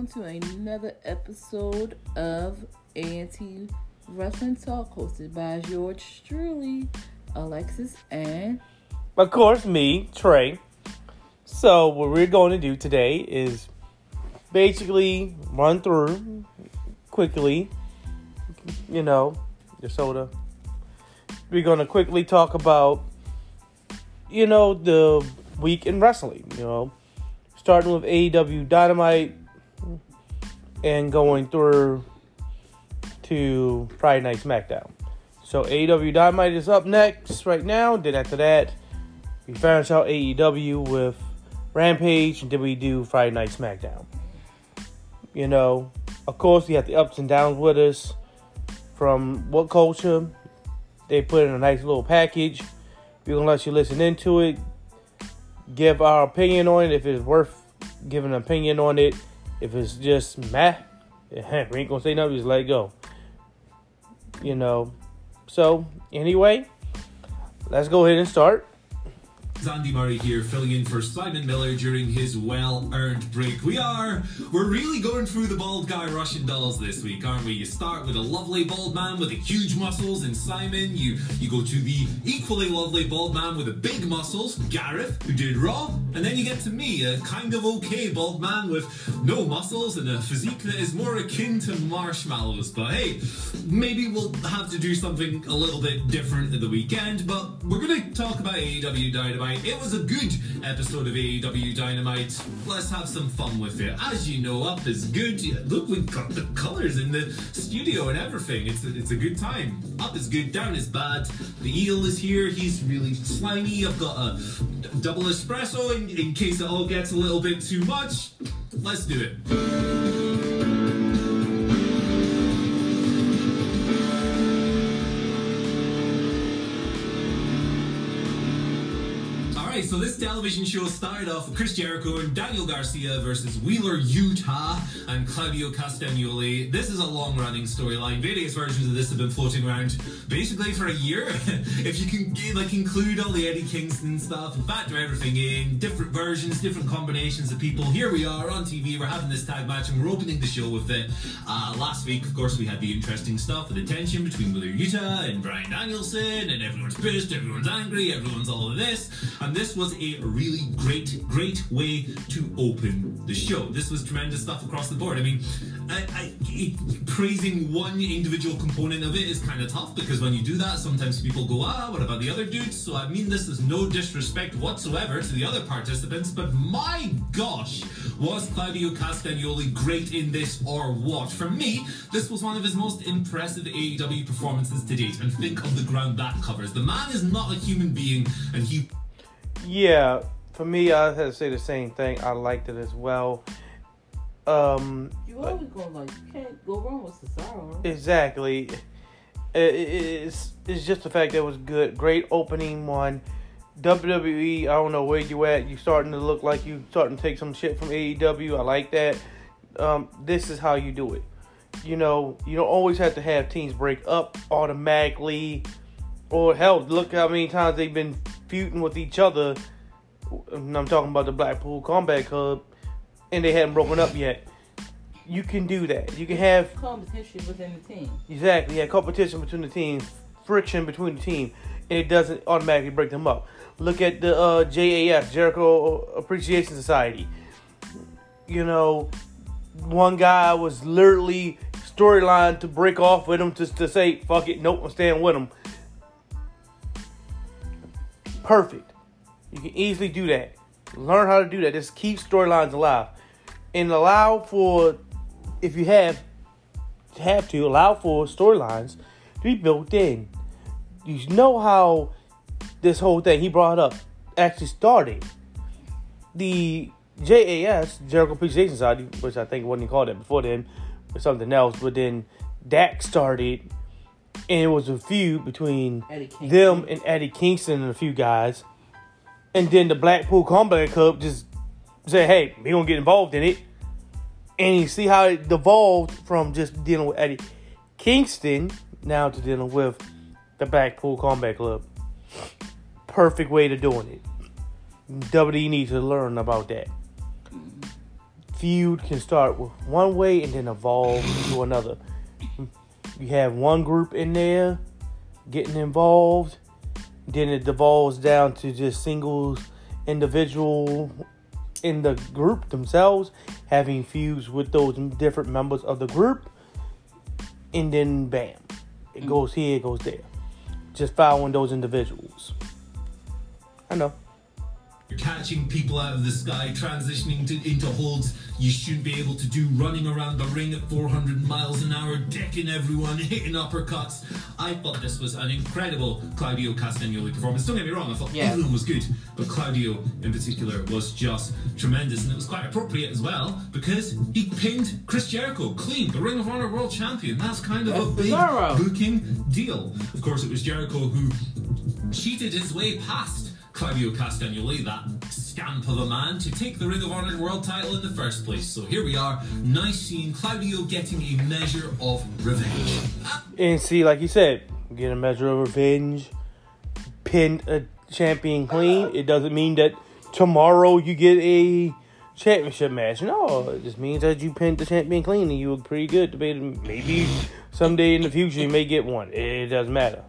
welcome to another episode of Anti Wrestling Talk, hosted by George Struley, Alexis, and of course me, Trey. So what we're going to do today is basically run through quickly, you know, your soda. We're going to quickly talk about, you know, the week in wrestling, you know, starting with AEW Dynamite and going through to Friday Night SmackDown. So AEW Dynamite is up next right now. Then after that, we finish out AEW with Rampage, and then we do Friday Night SmackDown. You know, of course, we have the ups and downs with us from what culture. They put in a nice little package. We're gonna let you listen into it, give our opinion on it if it's worth giving an opinion on it. If it's just meh, we ain't gonna say nothing, just let it go. You know. So, anyway, let's go ahead and start. Andy Murray here, filling in for Simon Miller during his well-earned break. We are, we're really going through the bald guy Russian dolls this week, aren't we? You start with a lovely bald man with the huge muscles in Simon. You you go to the equally lovely bald man with the big muscles, Gareth, who did Raw, and then you get to me, a kind of okay bald man with no muscles and a physique that is more akin to marshmallows. But hey, maybe we'll have to do something a little bit different at the weekend. But we're going to talk about AEW Dynamite. It was a good episode of AEW Dynamite. Let's have some fun with it. As you know, up is good. Look, we've got the colours in the studio and everything. It's a, it's a good time. Up is good, down is bad. The eel is here. He's really slimy. I've got a double espresso in, in case it all gets a little bit too much. Let's do it. So this television show started off with Chris Jericho and Daniel Garcia versus Wheeler Yuta and Claudio Castagnoli. This is a long running storyline. Various versions of this have been floating around basically for a year. if you can like include all the Eddie Kingston stuff factor everything in, different versions, different combinations of people. Here we are on TV, we're having this tag match and we're opening the show with it. Uh, last week, of course, we had the interesting stuff with the tension between Wheeler Yuta and Bryan Danielson, and everyone's pissed, everyone's angry, everyone's all of this. And this was a really great, great way to open the show. This was tremendous stuff across the board. I mean, I, I, it, praising one individual component of it is kind of tough because when you do that, sometimes people go, ah, what about the other dudes? So I mean, this is no disrespect whatsoever to the other participants, but my gosh, was Claudio Castagnoli great in this or what? For me, this was one of his most impressive AEW performances to date, and think of the ground that covers. The man is not a human being, and he Yeah, for me, I had to say the same thing. I liked it as well. Um, you always go like you can't go wrong with Cesaro. Exactly. It- it- It's it's just the fact that it was good. Great opening one. WWE, I don't know where you at. You starting to look like you starting to take some shit from AEW. I like that. Um, this is how you do it. You know, you don't always have to have teams break up automatically. Or hell, look how many times they've been feuding with each other. And I'm talking about the Blackpool Combat Club, and they hadn't broken up yet. You can do that. You can have Competition within the team. Exactly, yeah, competition between the teams, friction between the team, and it doesn't automatically break them up. Look at the uh, JAS, Jericho Appreciation Society. You know, one guy was literally storyline to break off with him just to say, fuck it, nope, I'm staying with him. Perfect. You can easily do that. Learn how to do that. Just keep storylines alive. And allow for, if you have have to allow for storylines to be built in. You know how this whole thing he brought up actually started. The JAS, Jericho Appreciation Society, which I think wasn't called that before then, or something else, but then that started, and it was a feud between them and Eddie Kingston and a few guys. And then the Blackpool Combat Club just said, hey, we gonna get involved in it and you see how it devolved from just dealing with Eddie Kingston now to dealing with the Blackpool Combat Club. Perfect way to doing it. WWE needs to learn about that. feud can start with one way and then evolve to another. You have one group in there getting involved, then it devolves down to just singles, individual in the group themselves having feuds with those different members of the group, and then bam, it mm. goes here, it goes there. Just following those individuals. I know. Catching people out of the sky, transitioning to, into holds you shouldn't be able to do, running around the ring at 400 miles an hour, decking everyone, hitting uppercuts. I thought this was an incredible Claudio Castagnoli performance. Don't get me wrong, I thought Yeah. everyone was good, but Claudio in particular was just tremendous, and it was quite appropriate as well because he pinned Chris Jericho clean, the Ring of Honor World Champion. That's kind of a That's big bizarro. booking deal. Of course, it was Jericho who cheated his way past Claudio Castagnoli, that scamp of a man, to take the Ring of Honor World title in the first place. So here we are, nice seeing Claudio getting a measure of revenge. And see, like you said, get a measure of revenge, pin a champion clean. It doesn't mean that tomorrow you get a championship match. No, it just means that you pinned the champion clean and you look pretty good. Maybe someday in the future you may get one. It doesn't matter.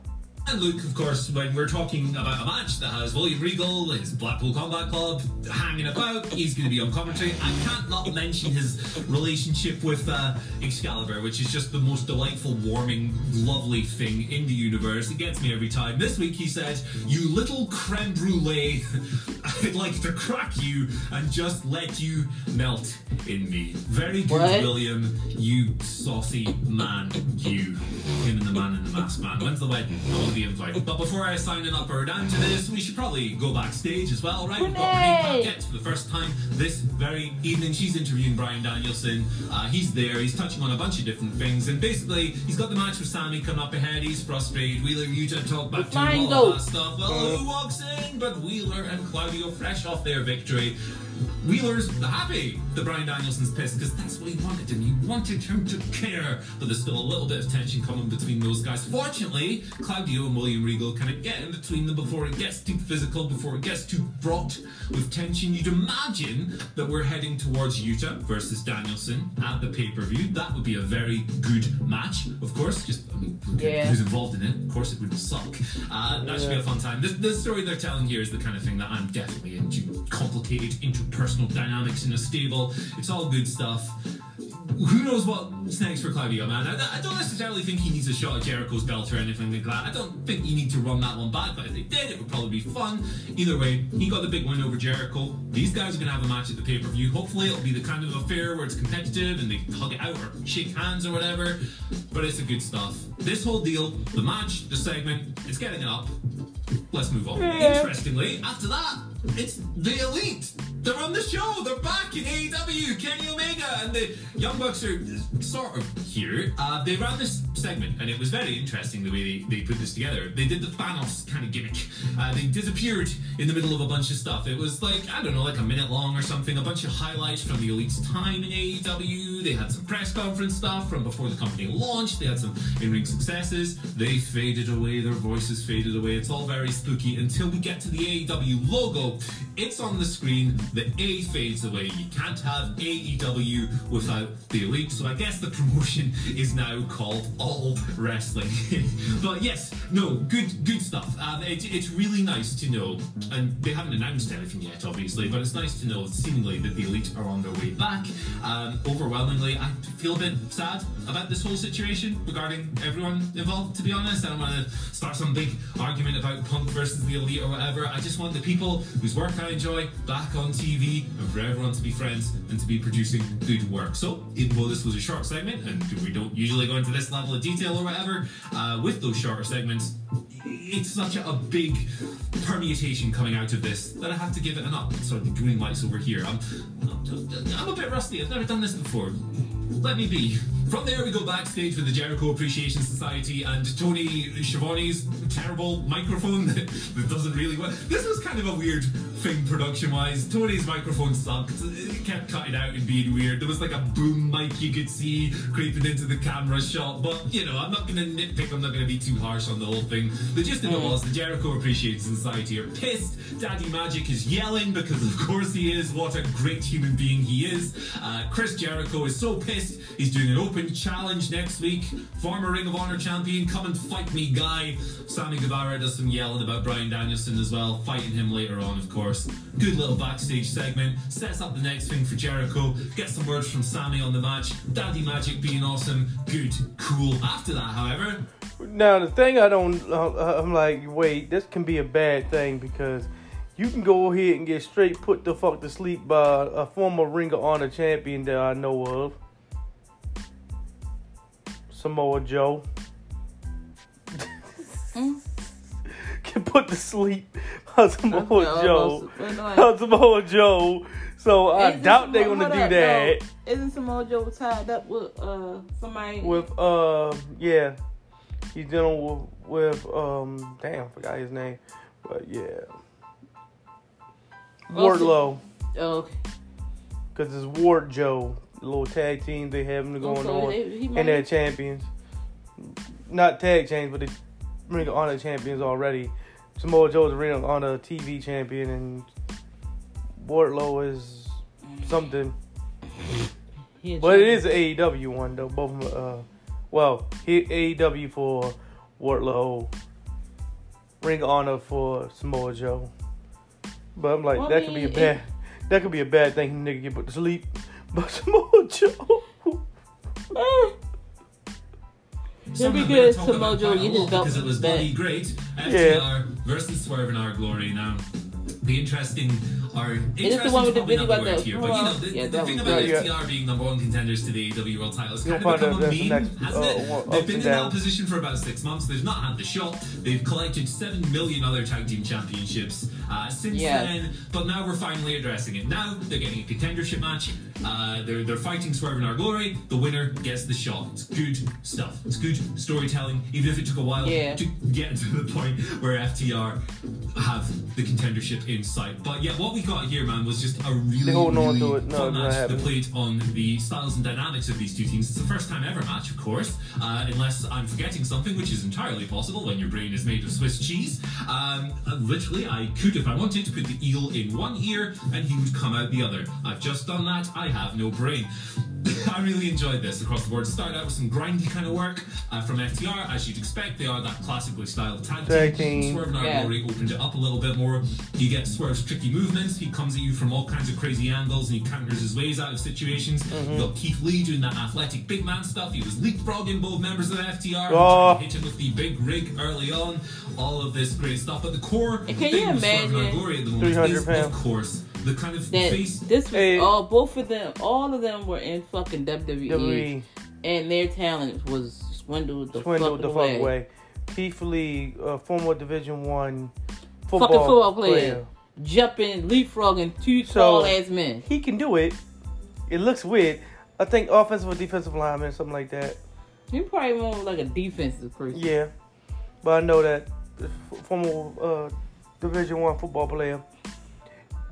And Luke, of course, when we're talking about a match that has William Regal, his Blackpool Combat Club, hanging about, he's going to be on commentary. I can't not mention his relationship with uh, Excalibur, which is just the most delightful, warming, lovely thing in the universe. It gets me every time. This week he said, You little creme brulee, I'd like to crack you and just let you melt in me. Very good, What? William, you saucy man, you. Him and the man in the mask, man. When's the wedding? To. But before I sign an up or down to this, we should probably go backstage as well, right? We've got Renee! Paquette for the first time this very evening. She's interviewing Bryan Danielson. Uh, he's there. He's touching on a bunch of different things, and basically, he's got the match with Sammy coming up ahead. He's frustrated. Wheeler Yuta talk back to him, all of goat. that stuff. Well, who walks in? But Wheeler and Claudio, fresh off their victory. Wheeler's happy that Bryan Danielson's pissed because that's what he wanted him. He wanted him to care. But there's still a little bit of tension coming between those guys. Fortunately, Claudio and William Regal kind of get in between them before it gets too physical, before it gets too fraught with tension. You'd imagine that we're heading towards Yuta versus Danielson at the pay per view. That would be a very good match, of course. Just, I mean, Yeah. who's involved in it. Of course, it would suck. Uh, that should be a fun time. This, the story they're telling here is the kind of thing that I'm definitely into. Complicated interpersonal dynamics in a stable. It's all good stuff. Who knows what's next for Claudio, man? I, I don't necessarily think he needs a shot at Jericho's belt or anything like that. I don't think you need to run that one back, but if they did, it would probably be fun. Either way, he got the big win over Jericho. These guys are going to have a match at the pay per view. Hopefully, it'll be the kind of affair where it's competitive and they hug it out or shake hands or whatever. But it's a good stuff. This whole deal, the match, the segment, it's getting it up. Let's move on. Interestingly, after that, it's the elite. They're on the show. They're back in AEW. Kenny Omega and the Young Bucks are sort of here. Uh, they ran this segment, and it was very interesting the way they, they put this together. They did the Thanos kind of gimmick. Uh, they disappeared in the middle of a bunch of stuff. It was like, I don't know, like a minute long or something. A bunch of highlights from the elite's time in AEW. They had some press conference stuff from before the company launched. They had some in ring successes. They faded away. Their voices faded away. It's all very spooky until we get to the AEW logo. It's on the screen. The A fades away. You can't have AEW without the elite. So I guess the promotion is now called Wrestling. but yes, no, good good stuff. Um, it, it's really nice to know, and they haven't announced anything yet, obviously, but it's nice to know seemingly that the elite are on their way back. Um, overwhelmingly, I feel a bit sad about this whole situation regarding everyone involved. To be honest, I don't want to start some big argument about Punk versus the elite or whatever. I just want the people whose work I enjoy back on TV and for everyone to be friends and to be producing good work. So, even though this was a short segment and we don't usually go into this level of detail or whatever, uh, with those shorter segments, it's such a, a big permutation coming out of this that I have to give it an up. Sorry, the green lights over here. I'm, I'm, a bit rusty. I've never done this before. Let me be From there, we go backstage with the Jericho Appreciation Society and Tony Schiavone's terrible microphone that, that doesn't really work. This was kind of a weird thing production wise. Tony's microphone sucked. It kept cutting out and being weird. There was like a boom mic you could see creeping into the camera shot. But, you know, I'm not to nitpick. I'm not to be too harsh on the whole thing. The gist of it was the Jericho Appreciation Society are pissed. Daddy Magic is yelling because, of course, he is. What a great human being he is. Uh, Chris Jericho is so pissed. He's doing an open challenge next week. Former Ring of Honor champion, come and fight me, guy. Sammy Guevara does some yelling about Bryan Danielson as well, fighting him later on, of course. Good little backstage segment. Sets up the next thing for Jericho. Gets some words from Sammy on the match. Daddy Magic being awesome. Good, cool. After that, however, Now the thing I don't, uh, I'm like, wait, this can be a bad thing because you can go ahead and get straight put the fuck to sleep by a former Ring of Honor champion that I know of, Samoa Joe. Mm. Get put to sleep by Samoa Joe. almost- but By Samoa Joe. So I Isn't doubt they're gonna do up, that. Isn't Samoa Joe tied up with uh somebody? with uh yeah he's dealing with, with um damn forgot his name. But yeah. Wardlow oh, okay. because it's Ward Joe little tag team they have them going so on they- and they're champions. Not tag champions but they Ring of Honor champions already. Samoa Joe's Ring of Honor TV champion and Wardlow is something. But it is an AEW one though. Both of them, uh, well, he AEW for Wardlow, Ring of Honor for Samoa Joe. But I'm like, Well, that could be a bad, it- that could be a bad thing. Nigga get put to sleep, but Samoa Joe. Eh. Something be good, Samoa Joe quite a get his because it was back. bloody great. FTR Yeah. versus Swerve in Our Glory. Now, the interesting or Is this interesting the one with the probably video not about word the- here, but you know the, Yeah, the that thing was about good. FTR being number one contenders to the AEW World Title has kind of find out become a meme, next, hasn't uh, it? one- They've been and in that position for about six months. They've not had the shot. They've collected seven million other tag team championships uh, since Yeah. then, but now we're finally addressing it. Now they're getting a contendership match. Uh, they're they're fighting Swerve in Our Glory. The winner gets the shot. It's good stuff. It's good storytelling, even if it took a while Yeah. to get to the point where FTR have the contendership in sight. But yeah, what we got here, man, was just a really, They holding on really to. No, fun it's match that happening. played on the styles and dynamics of these two teams. It's the first time ever match, of course, uh, unless I'm forgetting something, which is entirely possible when your brain is made of Swiss cheese. Um, uh, literally, I could, if I wanted, to put the eel in one ear and he would come out the other. I've just done that. I have no brain. I really enjoyed this across the board. Started out with some grindy kind of work uh, from FTR, as you'd expect. They are that classically styled tag Tag team. team. Swerve and Our Yeah. Glory opened it up a little bit more. You get Swerve's tricky movements. He comes at you from all kinds of crazy angles and he counters his ways out of situations. Mm-hmm. You got Keith Lee doing that athletic big man stuff. He was leapfrogging both members of the FTR. Oh. trying Hit him with the big rig early on. All of this great stuff. But the core can thing you with Swerve and Glory at the moment 300 is, of course, the kind of that face. this was Hey. all both of them all of them were in fucking WWE, WWE and their talent was swindled the swindled fuck the away. fuck away. Keith Lee, uh, former Division One football, Fucking football player. Jumping, leapfrogging two So- tall ass men. He can do it. It looks weird. I think offensive or defensive lineman, something like that. He probably more like a defensive person. Yeah, but I know that former uh, Division One football player.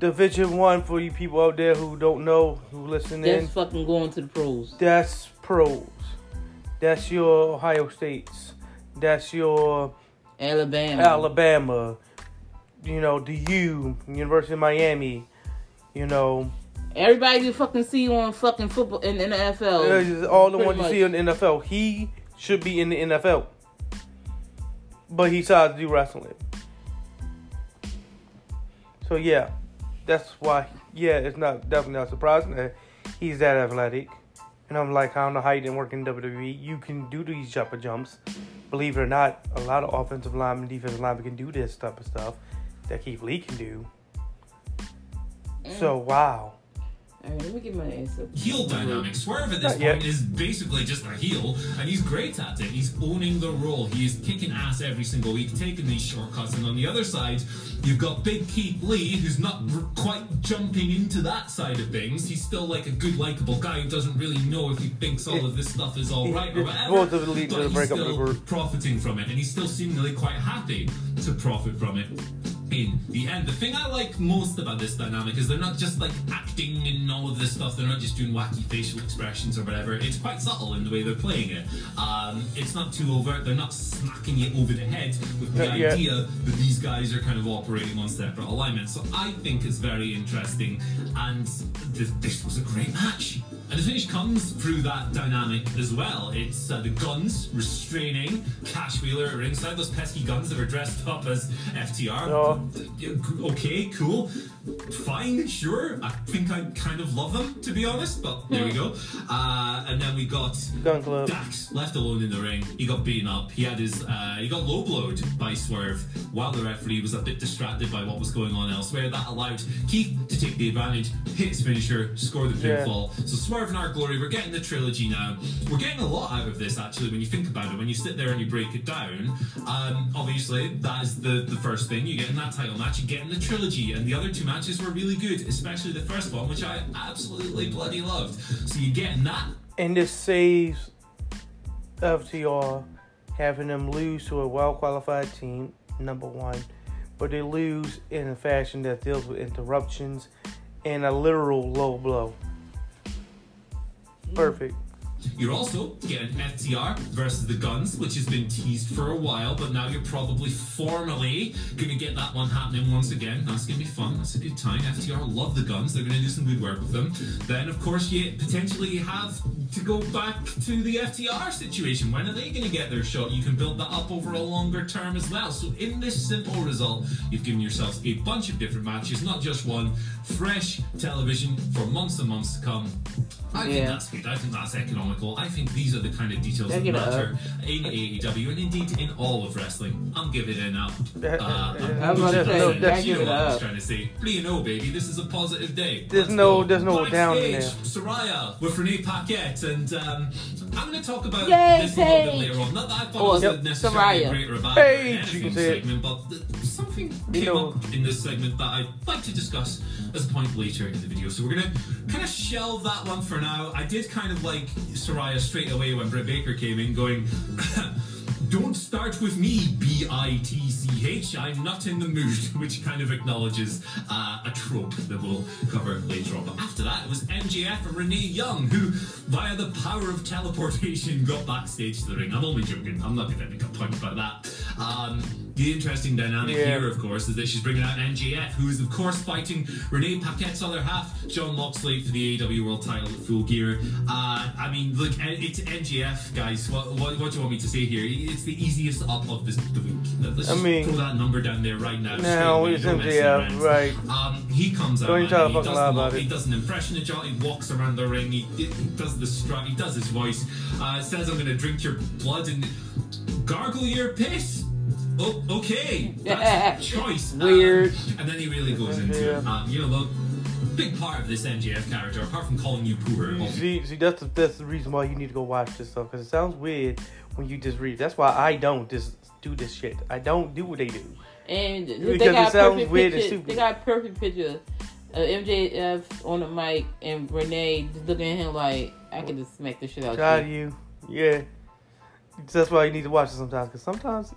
Division One for you people out there who don't know, who listening in, That's fucking going to the pros. that's pros. That's your Ohio States. That's your Alabama. Alabama. You know, the U, University of Miami. You know, Everybody you fucking see on fucking football in the NFL. all the ones you see in the NFL. He should be in the NFL, but he decided to do wrestling. So yeah, that's why. Yeah, it's not definitely not surprising that he's that athletic. And I'm like, I don't know how you didn't work in WWE. You can do these jumper jumps. Believe it or not, a lot of offensive linemen, defensive linemen can do this type of stuff that Keith Lee can do. Mm. So wow, Alright, let me get my answer. heel dynamic. Swerve at this Not yet. point is basically just a heel, and he's great at it. He's owning the role. He is kicking ass every single week, taking these shortcuts. And on the other side, you've got Big Keith Lee, who's not r- quite jumping into that side of things. He's still like a good, likable guy who doesn't really know if he thinks all of this stuff is all right or It's whatever. supposed to lead to but the he's breakup of the still profiting from it, and he's still seemingly quite happy to profit from it in the end. The thing I like most about this dynamic is they're not just like acting and all of this stuff. They're not just doing wacky facial expressions or whatever. It's quite subtle in the way they're playing it. Um, it's not too overt. They're not smacking you over the head with the Not yet. idea that these guys are kind of operating on separate alignments. So I think it's very interesting, and th- this was a great match. And the finish comes through that dynamic as well. It's uh, the guns restraining Cash Wheeler at ringside, those pesky guns that are dressed up as FTR. Oh. Okay, cool. Fine, sure. I think I kind of love them, to be honest, but there we go. Uh, and then we got Gunn Club. Dax left alone in the ring. He got beaten up. He had his uh, he got low blowed by Swerve while the referee was a bit distracted by what was going on elsewhere. That allowed Keith to take the advantage, hit his finisher, score the Yeah. pinfall. So Swerve and our glory, we're getting the trilogy now. We're getting a lot out of this actually when you think about it. When you sit there and you break it down, um, obviously that is the the first thing you get in that title match. You get in the trilogy, and the other two matches were really good, especially the first one, which I absolutely bloody loved. So you get in that And this saves FTR having them lose to a well qualified team, number one. But they lose in a fashion that deals with interruptions and a literal low blow. Perfect. You're also getting FTR versus the Gunns, which has been teased for a while, but now you're probably formally going to get that one happening once again. That's going to be fun. That's a good time. FTR love the Gunns. They're going to do some good work with them. Then, of course, you potentially have to go back to the FTR situation. When are they going to get their shot? You can build that up over a longer term as well. So, in this simple result, you've given yourselves a bunch of different matches, not just one. Fresh television for months and months to come. I think that's good. I think that's economical. I think these are the kind of details that Take it up. matter in AEW and indeed in all of wrestling. I'm giving it an up. Uh, I was about to say, no, that's, you know what I was trying to say. What do you know, baby? This is a positive day. There's Let's no- go. there's no down in Backstage, Saraya with Renee Paquette, and um, I'm going to talk about Yay, this a little bit later on. Not that I thought Or it was Yep. necessarily Saraya. a great or a bad Paige, you anything can say it. segment, but th- something You came know. up in this segment that I'd like to discuss as a point later in the video. So we're gonna kind of shelve that one for now. I did kind of like Saraya straight away when Britt Baker came in, going. Don't start with me, B I T C H. I'm not in the mood, which kind of acknowledges uh, a trope that we'll cover later on. But after that, it was MJF and Renee Young, who, via the power of teleportation, got backstage to the ring. I'm only joking. I'm not going to make a point about that. Um, the interesting dynamic Yeah. here, of course, is that she's bringing out MJF, who is, of course, fighting Renee Paquette's other half, Jon Moxley, for the AEW World title at Full Gear. Uh, I mean, look, eh, it's MJF, guys. What, what, what do you want me to say here? It's the easiest up of this, the week. Let's I just mean- throw that number down there right now. straight Now away, it's no messing MJF, around. right. Um, he comes out Don't man, even try to and he, does about he does an impression of John. He walks around the ring. He, he does the strut. He does his voice. Uh, says, "I'm going to drink your blood and gargle your piss." Oh, okay. That's a choice. Um, Weird. and then he really goes into it. Yeah. Um, you know, the big part of this MJF character, apart from calling you poor, See, see, that's the, that's the reason why you need to go watch this stuff because it sounds weird when you just read. That's why I don't just do this shit. I don't do what they do. And Because they got a sounds perfect weird and stupid. They got perfect pictures of MJF on the mic and Renee just looking at him like, I can just smack the shit out Try of you. you, yeah. That's why you need to watch it sometimes because sometimes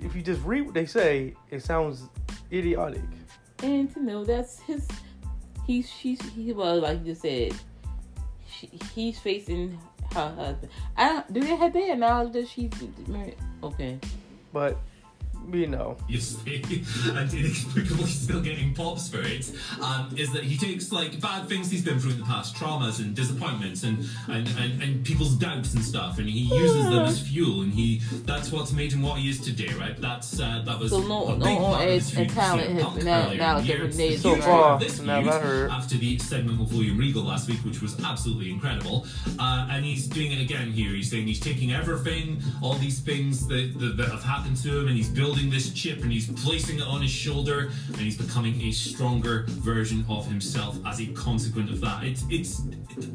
if you just read what they say, it sounds idiotic. And you know that's his. He's she's he well like you just said. She, he's facing her husband. I don't. Do they have they acknowledge that she's married? Okay. But you know, you and inexplicably still getting pops for it, um, is that he takes like bad things he's been through in the past, traumas and disappointments and, and, and, and people's doubts and stuff, and he uses them as fuel, and he that's what's made him what he is today, right? That's uh, that was So no- a no big one part of his feud as with talent CM has Punk been out- earlier now in the It's Renee's the huge So far, this now feud that I heard. after the segment with William Regal last week, which was absolutely incredible, uh, and he's doing it again here. He's saying he's taking everything, all these things that, that, that have happened to him, and he's building building this chip and he's placing it on his shoulder and he's becoming a stronger version of himself as a consequence of that. It's it's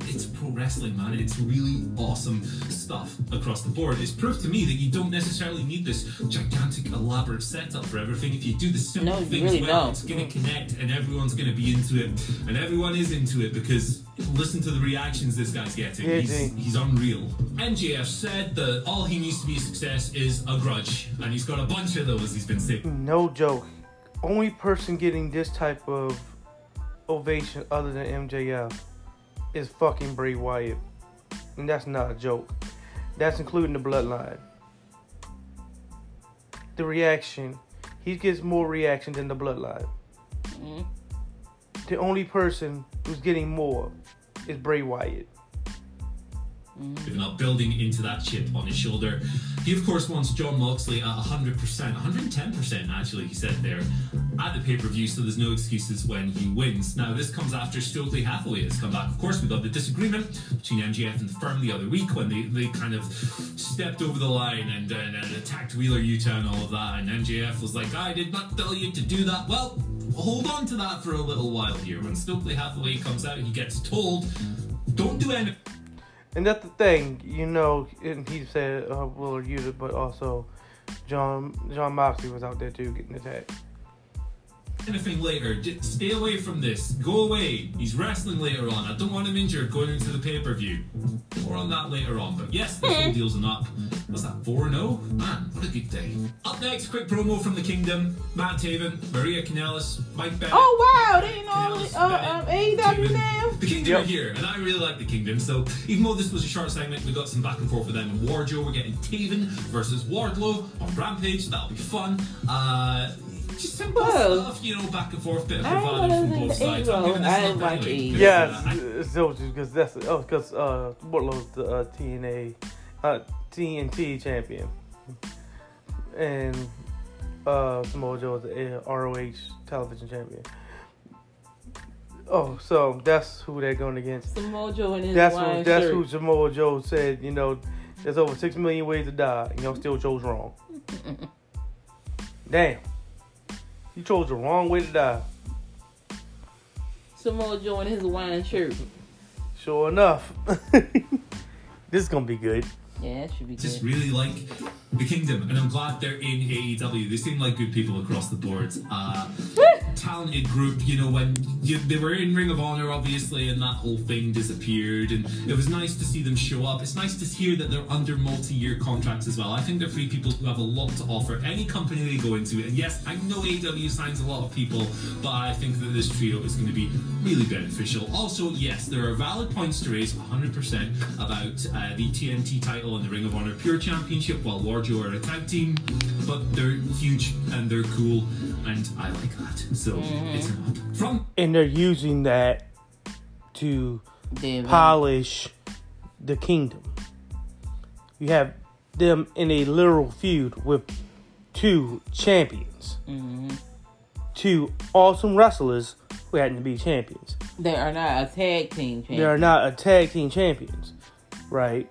it's pro wrestling, man. It's really awesome stuff across the board. It's proof to me that you don't necessarily need this gigantic, elaborate setup for everything. If you do the simple No, things really well, don't. it's gonna connect and everyone's gonna be into it. And everyone is into it because listen to the reactions this guy's getting. Yeah, He's, Jane. he's unreal. MJF said that all he needs to be a success is a grudge, and he's got a bunch of those he's been saying. No joke. Only person getting this type of ovation other than MJF is fucking Bray Wyatt. And that's not a joke. That's including the bloodline. The reaction. He gets more reaction than the bloodline. Mhm. The only person who's getting more is Bray Wyatt. Not building into that chip on his shoulder. He, of course, wants Jon Moxley at 100%, 110% actually, he said there, at the pay per view, so there's no excuses when he wins. Now, this comes after Stokely Hathaway has come back. Of course, we got the disagreement between MJF and the firm the other week when they, they kind of stepped over the line and, and, and attacked Wheeler Yuta and all of that. And MJF was like, I did not tell you to do that. Well, hold on to that for a little while here. When Stokely Hathaway comes out, he gets told, don't do anything. And that's the thing, you know, and he said uh, Willard Yuta, but also John Jon Moxley was out there too getting attacked. Anything later. J- stay away from this. Go away. He's wrestling later on. I don't want him injured going into the pay per view. More on that later on. But yes, this whole deal's an up. What's that? 4 0? Man, what a good day. Up next, quick promo from the Kingdom. Matt Taven, Maria Kanellis, Mike Bennett. Oh wow, they ain't all Kanellis, uh, um, Bennett, AEW now. The Kingdom Yep. are here, and I really like the Kingdom. So even though this was a short segment, we got some back and forth with them. And Warjo, we're getting Taven versus Wardlow on Rampage. That'll be fun. Uh, just simple Well, stuff, you know, back and forth, bit of I bravado from know both the sides. I'm giving this I up like anyway, AEW. 'cause, Yeah, I- it's so because that's oh because uh Wardlow's the uh, TNA uh, TNT champion, and uh Samoa Joe is the uh, ROH television champion. Oh, so that's who they're going against. Samoa Joe and his That's wine who that's shirt. who Samoa Joe said. You know, there's over six million ways to die, and y'all still chose wrong. Damn, you chose the wrong way to die. Samoa Joe and his wine shirt. Sure enough, this is gonna be good. Yeah, it should be good just good. really like the kingdom, and I'm glad they're in AEW. They seem like good people across the board. Uh, talented group, you know. When you, they were in Ring of Honor, obviously, and that whole thing disappeared, and it was nice to see them show up. It's nice to hear that they're under multi-year contracts as well. I think they're three people who have a lot to offer any company they go into. And yes, I know AW signs a lot of people, but I think that this trio is going to be really beneficial. Also, yes, there are valid points to raise 100% about uh, the TNT title and the Ring of Honor Pure Championship, while Warjo are a tag team, but they're huge and they're cool, and I like that. So it's an. From and they're using that to Damn, polish the kingdom. You have them in a literal feud with two champions, Mhm. two awesome wrestlers who happen to be champions. They are not a tag team champion. They are not a tag team champions, right?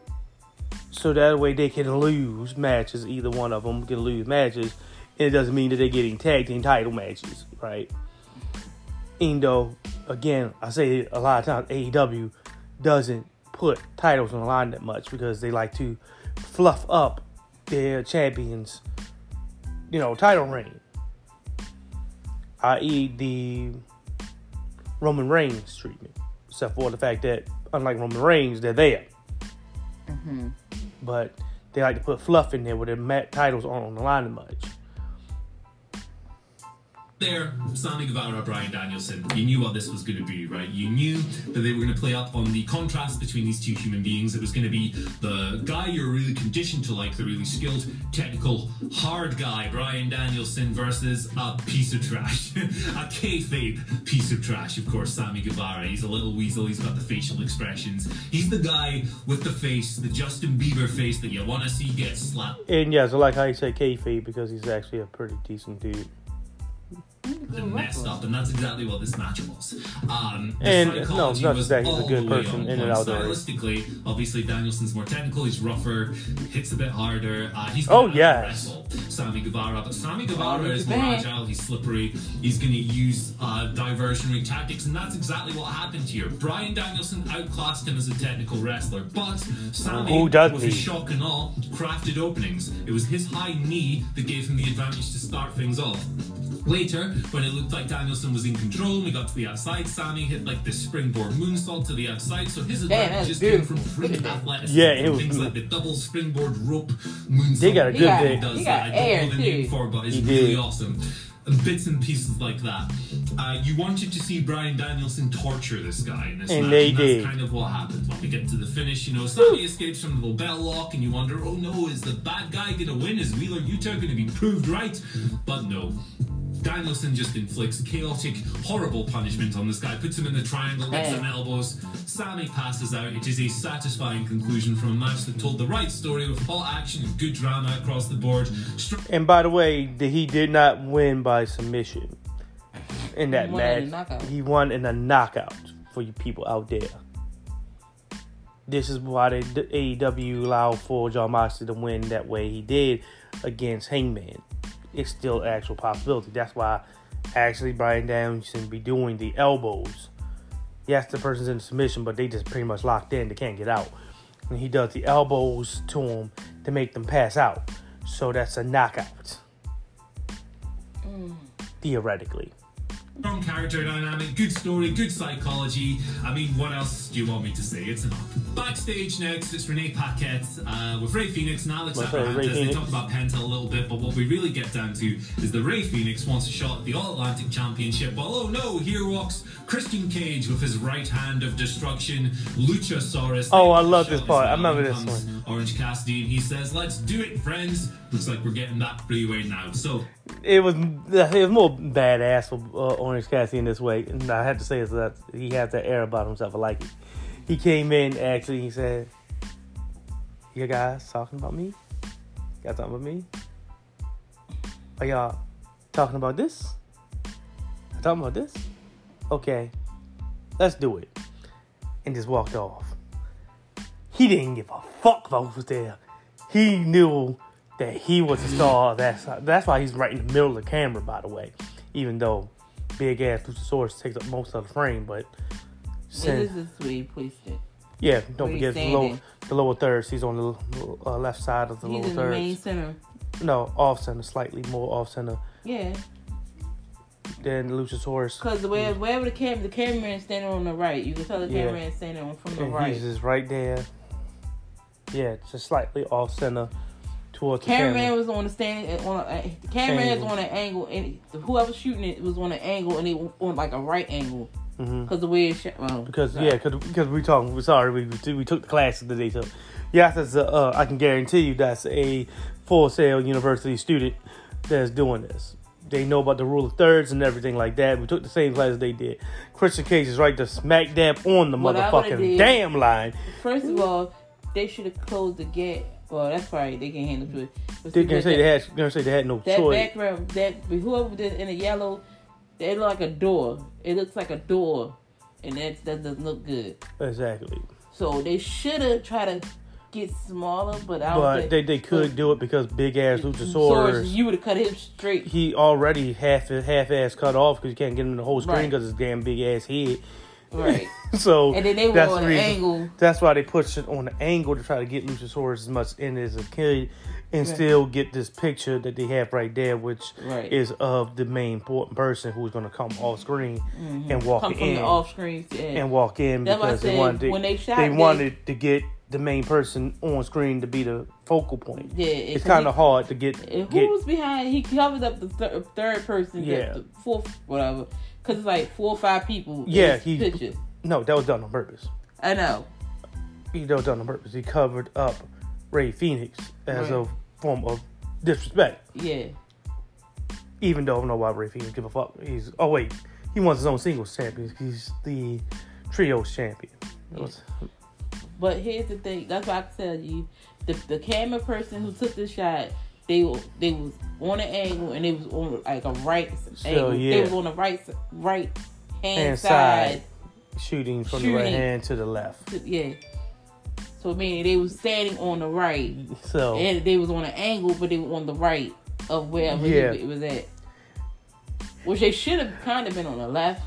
So that way they can lose matches. Either one of them can lose matches, and it doesn't mean that they're getting tag team title matches, right? Even though, again, I say a lot of times AEW doesn't put titles on the line that much because they like to fluff up their champions, you know, title reign. I.e., the Roman Reigns treatment, except for the fact that, unlike Roman Reigns, they're there. Mhm. But they like to put fluff in there where their mat titles aren't on the line that much. There, Sammy Guevara, Bryan Danielson, you knew what this was going to be, right? You knew that they were going to play up on the contrast between these two human beings. It was going to be the guy you're really conditioned to like, the really skilled, technical, hard guy, Bryan Danielson, versus a piece of trash. a kayfabe piece of trash, of course, Sammy Guevara. He's a little weasel, he's got the facial expressions. He's the guy with the face, the Justin Bieber face that you want to see get slapped And yeah, so like I say kayfabe because he's actually a pretty decent dude. The messed up, and that's exactly what this match was. Um, And, no, psychology not was that he's a good way person on in and out. Stylistically, obviously Danielson's more technical. He's rougher, hits a bit harder. Uh, he's Oh, gonna yes. wrestle Sammy Guevara, but Sammy Guevara Oh, is more bad. agile. He's slippery. He's going to use uh, diversionary tactics, and that's exactly what happened here. Bryan Danielson outclassed him as a technical wrestler, but Sammy, Who doesn't with his shock and all, crafted openings. It was his high knee that gave him the advantage to start things off. Later, when it looked like Danielson was in control, and we got to the outside. Sammy hit like this springboard moonsault to the outside, so his Damn, advantage that's just came from beautiful. freak Look athleticism. Yeah, it was- things like the double springboard rope moonsault. They got a good got- day. He does He that. got I don't air, know the name too. for it, but it's He really did. awesome. Bits and pieces like that. Uh, you wanted to see Bryan Danielson torture this guy in this And match, they and that's did. kind of what happened. When we get to the finish, you know, Sammy escapes from the LeBell lock, and you wonder, oh no, is the bad guy gonna win? Is Wheeler Yuta gonna be proved right? But no. Danielson just inflicts chaotic, horrible punishment on this guy, puts him in the triangle, hits Hey. him elbows. Sammy passes out. It is a satisfying conclusion from a match that told the right story with hot action and good drama across the board. Str- And by the way, he did not win by submission in that He won in match. He won in a knockout for you people out there. This is why the AEW allowed for Jon Moxley to win that way he did against Hangman. It's still actual possibility. That's why actually Bryan Danielson shouldn't be doing the elbows. Yes, the person's in submission, but they just pretty much locked in. They can't get out. And he does the elbows to them to make them pass out. So that's a knockout. Mm. Theoretically. Strong character dynamic, good story, good psychology. I mean, what else do you want me to say? It's enough. Backstage next, it's Renee Paquette uh, with Rey Fenix and Alex Abrahantes. They talk about Penta a little bit, but what we really get down to is the Rey Fenix wants a shot at the All Atlantic Championship. Well, oh no, here walks Christian Cage with his right hand of destruction, Luchasaurus. Oh, I love this part. I remember this comes Orange Cassidy, and he says, "Let's do it, friends." Looks like we're getting that freeway now. So It was it was more badass for uh, Orange Cassidy in this way, and I have to say is that he has that air about himself. I like it. He came in actually. He said, "You guys talking about me? Y'all talking about me? Are y'all talking about this? Talking about this? Okay, let's do it." And just walked off. He didn't give a fuck about who was there. He knew that he was a star. That's that's why he's right in the middle of the camera, by the way. Even though big ass Luchasaurus takes up most of the frame, but This since, is the way he placed it. yeah, don't forget the lower, the lower thirds. He's on the uh, left side of the He's lower in the main center. No, off center, slightly more off center Yeah, than Luchasaurus. because the way wherever the camera, the cameraman standing on the right, you can tell the Yeah. cameraman standing on from the And right. he's just right there. Yeah, just slightly off center towards the Cameraman camera. was on the stand uh, on a, uh, the cameraman is on an angle, and whoever shooting it was on an angle, and they on like a right angle mm-hmm. because the way it's shot. Well, Because right. yeah, because because we talking. We're sorry, we we we took the classes today. So yes, that's a, uh, I can guarantee you that's a Full Sail University student that's doing this. They know about the rule of thirds and everything like that. We took the same classes they did. Christian Cage is right to smack dab on the What motherfucking did- damn line. First of all, they should have closed the gate. Well, that's right. They can handle it. But They see, gonna that- say they had gonna say they had no that choice. That background, that whoever did in the yellow, they look like a door. It looks like a door, and that that doesn't look good. Exactly. So they should have tried to get smaller, but I don't But think they, they could do it because big ass Luchasaurus. You would have cut him straight. He already half half ass cut off because you can't get him in the whole screen Right. because his damn big ass head. Right. so And then they were that's on the an reason- angle. That's why they pushed it on the angle to try to get Luchasaurus as much in as a kid and Right. still get this picture that they have right there, which Right. is of the main important person who's going to come off screen and walk Mm-hmm. Come from in the off screen. Yeah. and walk in That's because they wanted to, when they shot they this- wanted to get the main person on screen to be the focal point. yeah, It's kind of hard to get And get who was behind? He covered up the thir- third person, the- Yeah. the fourth, whatever. Because it's like four or five people. Yeah, this he- picture. no, that was done on purpose. I know. He that was done on purpose. He covered up Rey Fenix as Right. a form of disrespect. Yeah, even though I don't know why Rey Fenix give a fuck. He's oh wait, he wants his own singles champion. He's the trios champion. That was- but here's the thing. That's why I tell you, the the camera person who took the shot they were they was on an angle and they was on like a right So, angle. They yeah. was on the right right hand Hand side. side. Shooting from the right hand to the left. Yeah. So meaning they was standing on the right So and they was on an angle, but they were on the right of wherever Yeah. it was at. Which they should have kind of been on the left.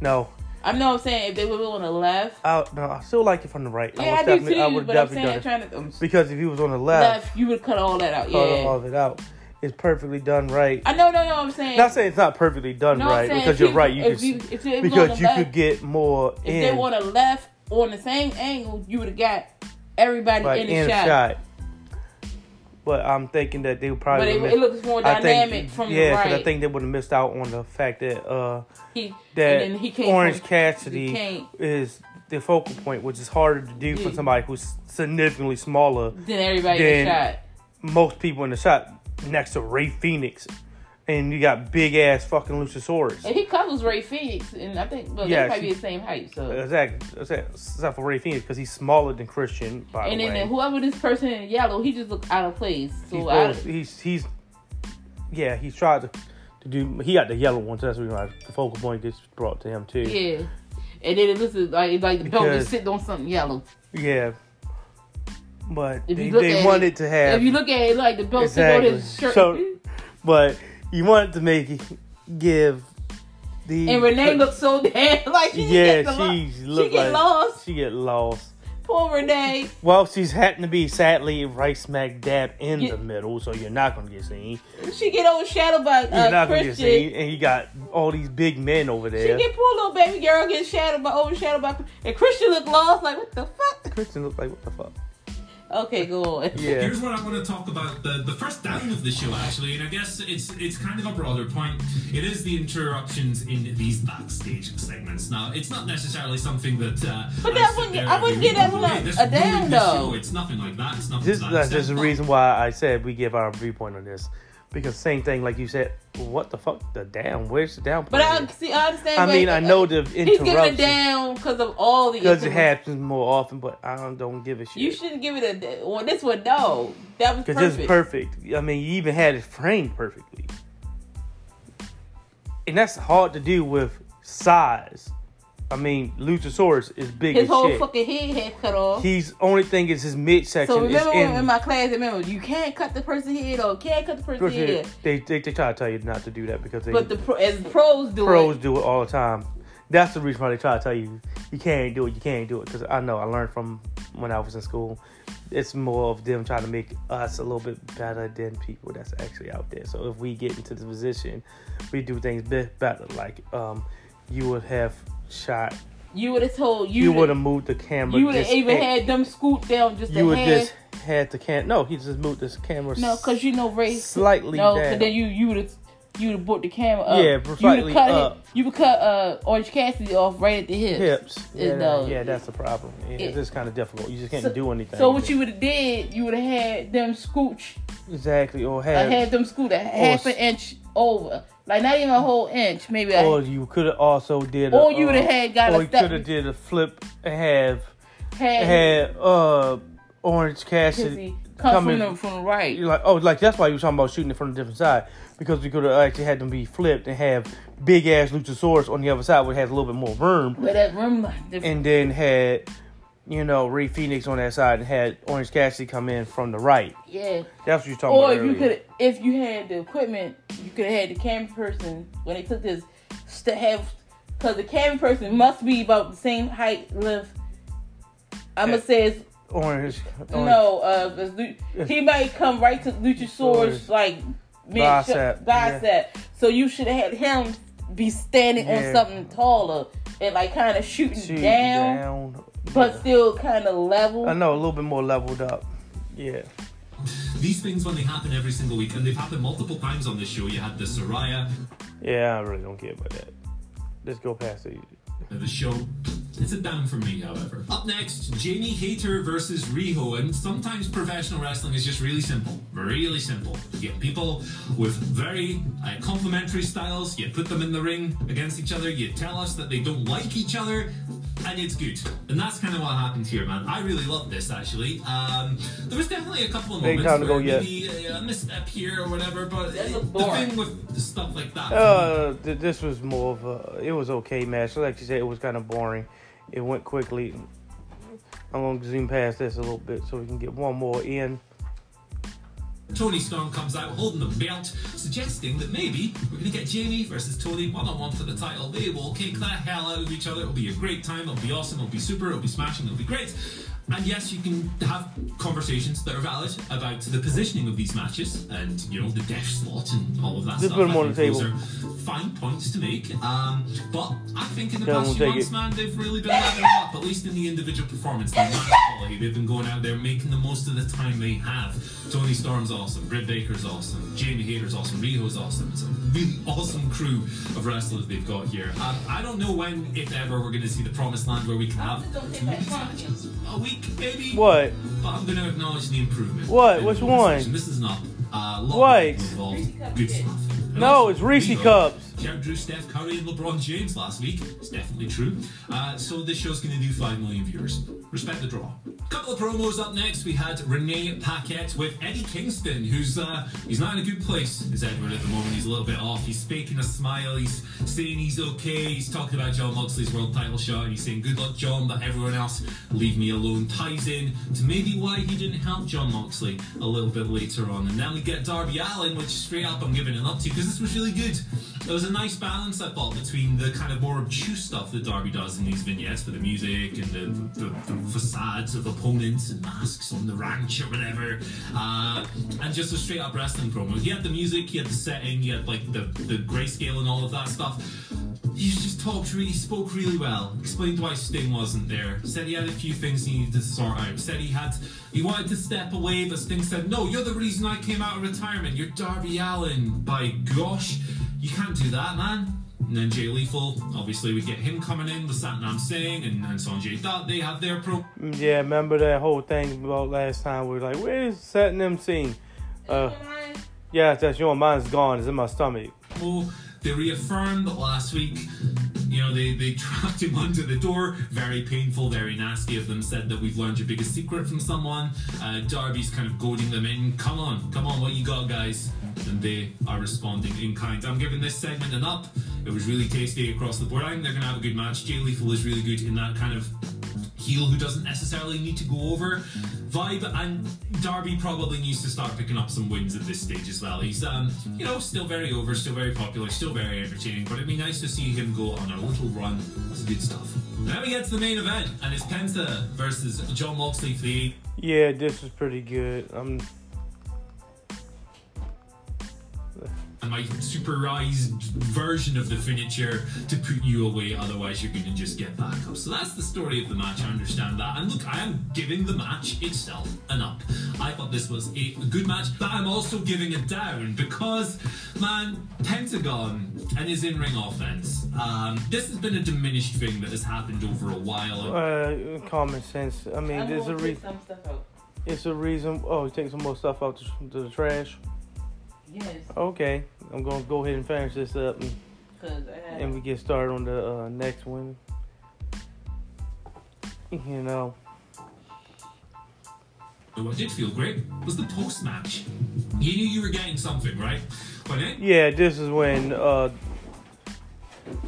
no, I know what I'm saying if they were on the left. I no, I still like it from the right. Yeah, I, would do definitely, too. I would but I'm saying it. trying to um, because if he was on the left, left, you would cut all that out. cut Yeah. all of it out. It's perfectly done right. I know, no, no. I'm saying. Not saying it's not perfectly done No, right because you're you- right. You can you- if it was on because you left- could get more if they in would have left on the same angle, you would have got everybody like in the in shot. shot. But I'm thinking that they would But probably it, miss- it looks more I think- dynamic from yeah, the right. I think they would have missed out on the fact that uh he, that and then he came Orange from- Cassidy is the focal point, which is harder to do for somebody who's significantly smaller. Then everybody in the shot. Most people in the shot next to Rey Fenix, and you got big ass fucking Luchasaurus. And he covers Rey Fenix, and I think well, Yeah, they probably she- the same height. So, Exactly, exactly. except for Rey Fenix because he's smaller than Christian. By and the then way, whoever this person in yellow, he just looked out of place. So he's, I, he's he's yeah he's tried to, to do he got the yellow one so that's why the focal point gets brought to him too yeah. And then it looks like it's like the belt is sitting on something yellow. yeah but If they, you look they wanted it- to have If you look at it, like the belt sitting on exactly his shirt. so but you wanted to make it give the and Renee looks so damn like she yeah just get she she get like lost. she get lost Poor Renee. well she's happened to be sadly right smack dab in Yeah. the middle so you're not gonna get seen She get overshadowed by you're uh, not gonna get Christian. seen and you got all these big men over there. She get poor little baby girl get shadowed by overshadowed by and Christian look lost like what the fuck? Christian looked like what the fuck Okay, go on. yeah Here's what I want to talk about the, the first down of the show actually, and I guess it's it's kind of a broader point. It is the interruptions in these backstage segments. Now, it's not necessarily something that. Uh, But I that sit wouldn't- I wouldn't go, get that "Oh, one a- this a down, though. show." It's nothing like that. It's nothing. This, to that that's just the reason why I said we give our viewpoint on this. Because same thing, like you said, what the fuck, the damn, Where's the down? But I see. I understand. I mean, I know the he's getting it interruption down because of all the. because it happens more often, but I don't, don't give a shit. You shouldn't give it a. Well, this one no. That was Because it's perfect. I mean, you even had it framed perfectly, and that's hard to do with size. I mean, Luchasaurus is big His as whole shit. fucking head had cut off. He's only thing is his midsection so is remember when in. in my class, remember you can't cut the person's head or can't cut the person's head, they, they they try to tell you not to do that because they but the pro, as pros do it. pros it. do it all the time. That's the reason why they try to tell you you can't do it. You can't do it because I know I learned from when I was in school. It's more of them trying to make us a little bit better than people that's actually out there. So if we get into the position, we do things better. Like um, you would have shot. You would have told you. You, would have moved the camera. You would have even had them scoot down just You would just had the cam. No, he just moved this camera. No, because you know Rey. slightly No, down. because then you you would have you would have brought the camera up. Yeah, you would have cut up. It, you would cut uh Orange Cassidy off right at the hips. hips. Yeah, that- yeah, that's the problem. Yeah, It- it's just kind of difficult. You just can't So- do anything. So what you would have did, you would have had them scooch. exactly or have had them scoot a half an inch over, like not even a whole inch, maybe. a- Or you could have also did. Or a, you would've uh, had got a Or you could have did a flip and have had had uh Orange Cassidy Cassidy come coming. from the from the right. You're like, oh, like that's why you were talking about shooting it from a different side because we could have actually had them be flipped and have big ass Luchasaurus on the other side, which has a little bit more room, But that room, the, and then had you know Rey Fenix on that side and had Orange Cassidy come in from the right. yeah. That's what you're talking Or about. if you could, if you had the equipment, you could have had the camera person when they took this to have, because the camera person must be about the same height, length. I'm gonna say it's Orange, orange no. Uh, he might come right to Luchasaurus. like mid Bicep, bicep. So you should have had him be standing on something taller and like kind of shooting shoot down, down. but Yeah. still kind of level. I know a little bit more leveled up. Yeah. These things, when they happen every single week, and they've happened multiple times on this show, you had the Saraya, Yeah, I really don't care about that. Let's go past it. the show. It's a down for me, however. Up next, Jamie Hayter versus Riho, and sometimes professional wrestling is just really simple. Really simple. You get people with very uh, complementary styles, you put them in the ring against each other, you tell us that they don't like each other, and it's good. And that's kind of what happened here, man. I really love this actually. Um, there was definitely a couple of moments where go yet. maybe a, a misstep here or whatever, but That's the thing with the stuff like that. Uh, th- this was more of a. It was okay match. Like you said, it was kind of boring. It went quickly. I'm gonna zoom past this a little bit so we can get one more in. Toni Storm comes out holding the belt, suggesting that maybe we're going to get Jamie versus Toni one on one for the title. They will kick the hell out of each other. It'll be a great time. It'll be awesome. It'll be super. It'll be smashing. It'll be great. And yes, you can have conversations that are valid about the positioning of these matches and you know the death slot and all of that Just stuff. put 'em I on think the those table. are fine points to make. Um, but I think in the Tell 'em past few months, it. man, they've really been leveling up. At least in the individual performance, the match quality. They've been going out there making the most of the time they have. Toni Storm's awesome. Britt Baker's awesome. Jamie Hayter's awesome. Riho's awesome. It's a really awesome crew of wrestlers they've got here. Um, I don't know when, if ever, we're going to see the promised land where we can have two that of these from matches. A week, maybe. What? But I'm to acknowledge the improvement. What? Which one? This is not. Uh, What? people involved. Reese Cup Good stuff. No, it's Reese Riho Cups. outdrew Steph Curry and LeBron James last week. It's definitely true. Uh, so this show's going to do 5 million viewers. Respect the draw. Couple of promos up next. We had Renee Paquette with Eddie Kingston, who's uh, he's not in a good place, is Edward, at the moment. He's a little bit off. He's faking a smile. He's saying he's okay. He's talking about Jon Moxley's world title shot. And he's saying, good luck, Jon, but everyone else, leave me alone. Ties in to maybe why he didn't help Jon Moxley a little bit later on. And then we get Darby Allin, which straight up I'm giving it up to because this was really good. There was a nice balance, I thought, between the kind of more obtuse stuff that Darby does in these vignettes for the music and the, the, the facades of opponents and masks on the ranch or whatever, uh, and just a straight up wrestling promo. He had the music, he had the setting, he had like the, the grayscale and all of that stuff. He just talked really, spoke really well. Explained why Sting wasn't there. Said he had a few things he needed to sort out. Said he had, he wanted to step away, but Sting said, "No, you're the reason I came out of retirement. You're Darby Allin. By gosh, you can't do that, man." And then Jay Lethal, obviously, we get him coming in with Satnam Singh and, and Sanjay Dutt. They have their pro. Mm, Yeah, remember that whole thing about last time? We were like, where's setting them scene? Uh, yeah, that's your mine's gone. It's in my stomach. promo. They reaffirmed that last week, you know, they, they trapped him under the door. Very painful, very nasty of them. Said that we've learned your biggest secret from someone. Uh, Darby's kind of goading them in. Come on, come on, what you got, guys? And they are responding in kind. I'm giving this segment an up. It was really tasty across the board. I think they're going to have a good match. Jay Lethal is really good in that kind of heel who doesn't necessarily need to go over vibe and Darby probably needs to start picking up some wins at this stage as well he's um you know still very over still very popular still very entertaining but it'd be nice to see him go on a little run that's good stuff now we get to the main event and it's Penta versus Jon Moxley Yeah, this is pretty good. Um, and my superized version of the finisher to put you away, otherwise you're going to just get back up. So that's the story of the match, I understand that. And look, I am giving the match itself an up. I thought this was a good match, but I'm also giving it down because, man, Pentagon and his in-ring offense, um, this has been a diminished thing that has happened over a while. uh, common sense. I mean, I'm there's a take reason. some stuff out. It's a reason. Oh, take some more stuff out to, to the trash. Yes, Okay, I'm gonna go ahead and finish this up, and, because and we get started on the uh, next one. You know, What did feel great was the post-match. You knew you were getting something, right? But then yeah, this is when uh,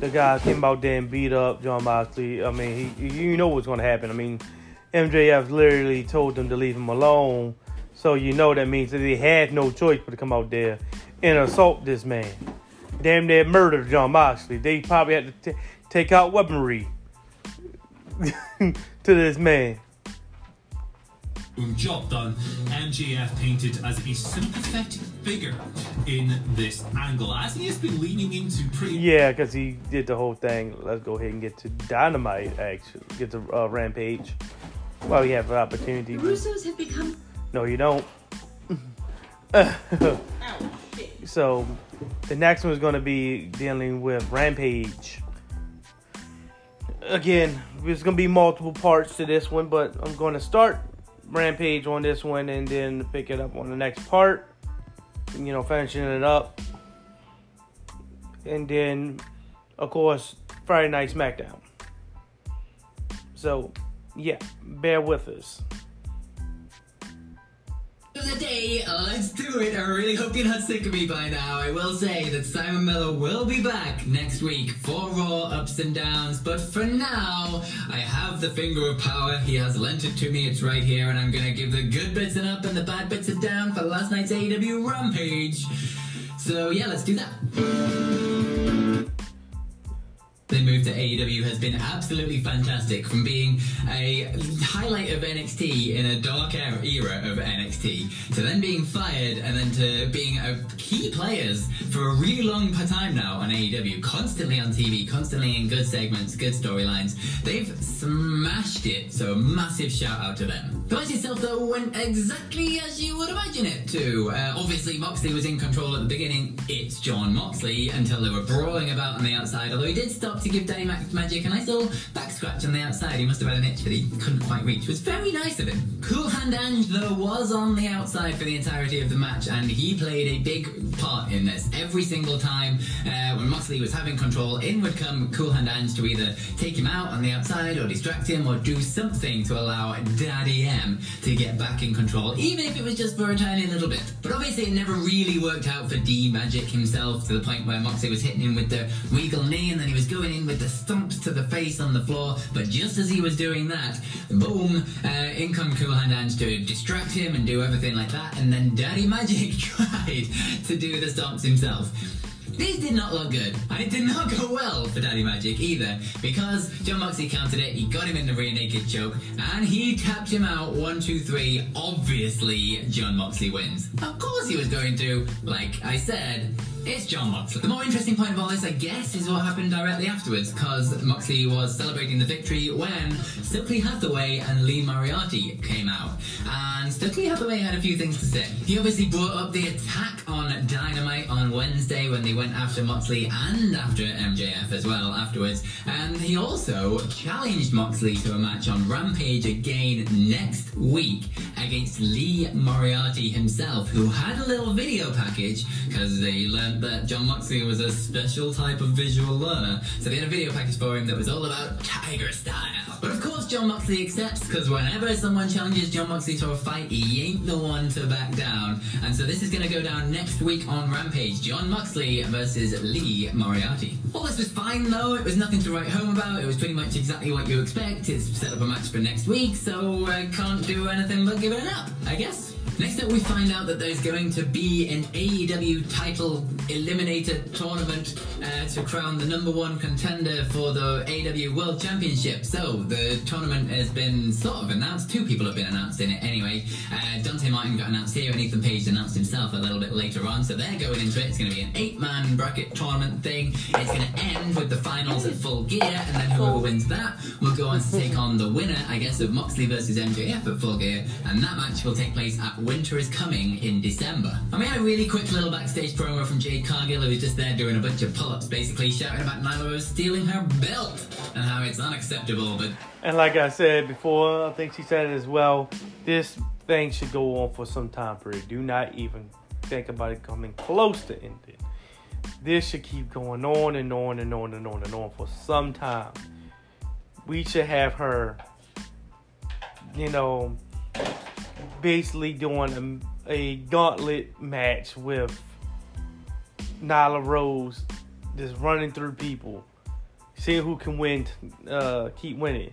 the guy came out there and beat up Jon Moxley. I mean, he, you know what's gonna happen. I mean, MJF literally told them to leave him alone. So you know that means that they had no choice but to come out there and assault this man. Damn near murder Jon Moxley. They probably had to t- take out weaponry to this man. Boom, job done. MJF painted as a sympathetic figure in this angle, as he has been leaning into pretty Yeah, because he did the whole thing. Let's go ahead and get to Dynamite, actually. Get to uh, Rampage. Well, we have an opportunity. The Russos have become No, you don't. So, the next one is going to be dealing with Rampage. Again, there's going to be multiple parts to this one, but I'm going to start Rampage on this one and then pick it up on the next part. You know, finishing it up. And then, of course, Friday Night SmackDown. So, yeah, bear with us. The day. Uh, let's do it. I really hope you're not sick of me by now. I will say that Simon Miller will be back next week for Raw ups and downs. But for now, I have the finger of power. He has lent it to me. It's right here, and I'm gonna give the good bits and up and the bad bits and down for last night's AEW Rampage. So yeah, let's do that. The move to AEW has been absolutely fantastic from being a highlight of NXT in a dark era of NXT to then being fired and then to being a key players for a really long time now on AEW, constantly on TV, constantly in good segments, good storylines. They've smashed it, so a massive shout out to them. The match itself though went exactly as you would imagine it to. Uh, obviously Moxley was in control at the beginning, it's Jon Moxley, until they were brawling about on the outside, although he did stop to give Max magic a nice little back scratch on the outside. He must have had an itch that he couldn't quite reach. It was very nice of him. Cool Hand Ange, though, was on the outside for the entirety of the match, and he played a big part in this. Every single time uh, when Moxley was having control, in would come Cool Hand Ange to either take him out on the outside or distract him or do something to allow Daddy M to get back in control, even if it was just for a tiny little bit. But obviously, it never really worked out for D Magic himself to the point where Moxley was hitting him with the regal knee and then he was going in with the stumps to the face on the floor. But just as he was doing that, boom, uh, in come Cool Hand Ange to distract him and do everything like that. And then Daddy Magic tried to do the stumps himself. These did not look good, and it did not go well for Daddy Magic either, because Jon Moxley countered it, he got him in the rear naked choke, and he tapped him out one, two, three. Obviously, Jon Moxley wins. Of course he was going to, like I said, it's Jon Moxley. The more interesting point of all this, I guess, is what happened directly afterwards, because Moxley was celebrating the victory when Stokely Hathaway and Lee Moriarty came out. And Stokely Hathaway had a few things to say. He obviously brought up the attack on Dynamite on Wednesday when they went after Moxley and after MJF as well afterwards. And he also challenged Moxley to a match on Rampage again next week against Lee Moriarty himself, who had a little video package because they learned that Jon Moxley was a special type of visual learner. So they had a video package for him that was all about Tiger style. But of course, Jon Moxley accepts because whenever someone challenges Jon Moxley to a fight, he ain't the one to back down. And so this is to go down next week on Rampage Jon Moxley versus Lee Moriarty. All this was fine though, it was nothing to write home about, it was pretty much exactly what you expect. It's set up a match for next week, so I can't do anything but give it up, I guess. Next up, we find out that there's going to be an AEW title eliminator tournament uh, to crown the number one contender for the AEW World Championship. So, the tournament has been sort of announced. Two people have been announced in it anyway. Uh, Dante Martin got announced here, and Ethan Page announced himself a little bit later on. So, they're going into it. It's going to be an eight man bracket tournament thing. It's going to end with the finals at full gear, and then whoever wins that will go on to take on the winner, I guess, of Moxley versus MJF at full gear. And that match will take place at Winter is Coming in December. We had a really quick little backstage promo from Jade Cargill, who was just there doing a bunch of pull ups, basically shouting about Nyla Rose stealing her belt and how it's unacceptable, but And like I said before, I think she said it as well. This thing should go on for some time period. Do not even think about it coming close to ending. This should keep going on and on and on and on and on for some time. We should have her, you know, basically doing a, a gauntlet match with Nyla Rose, just running through people, seeing who can win, uh, keep winning.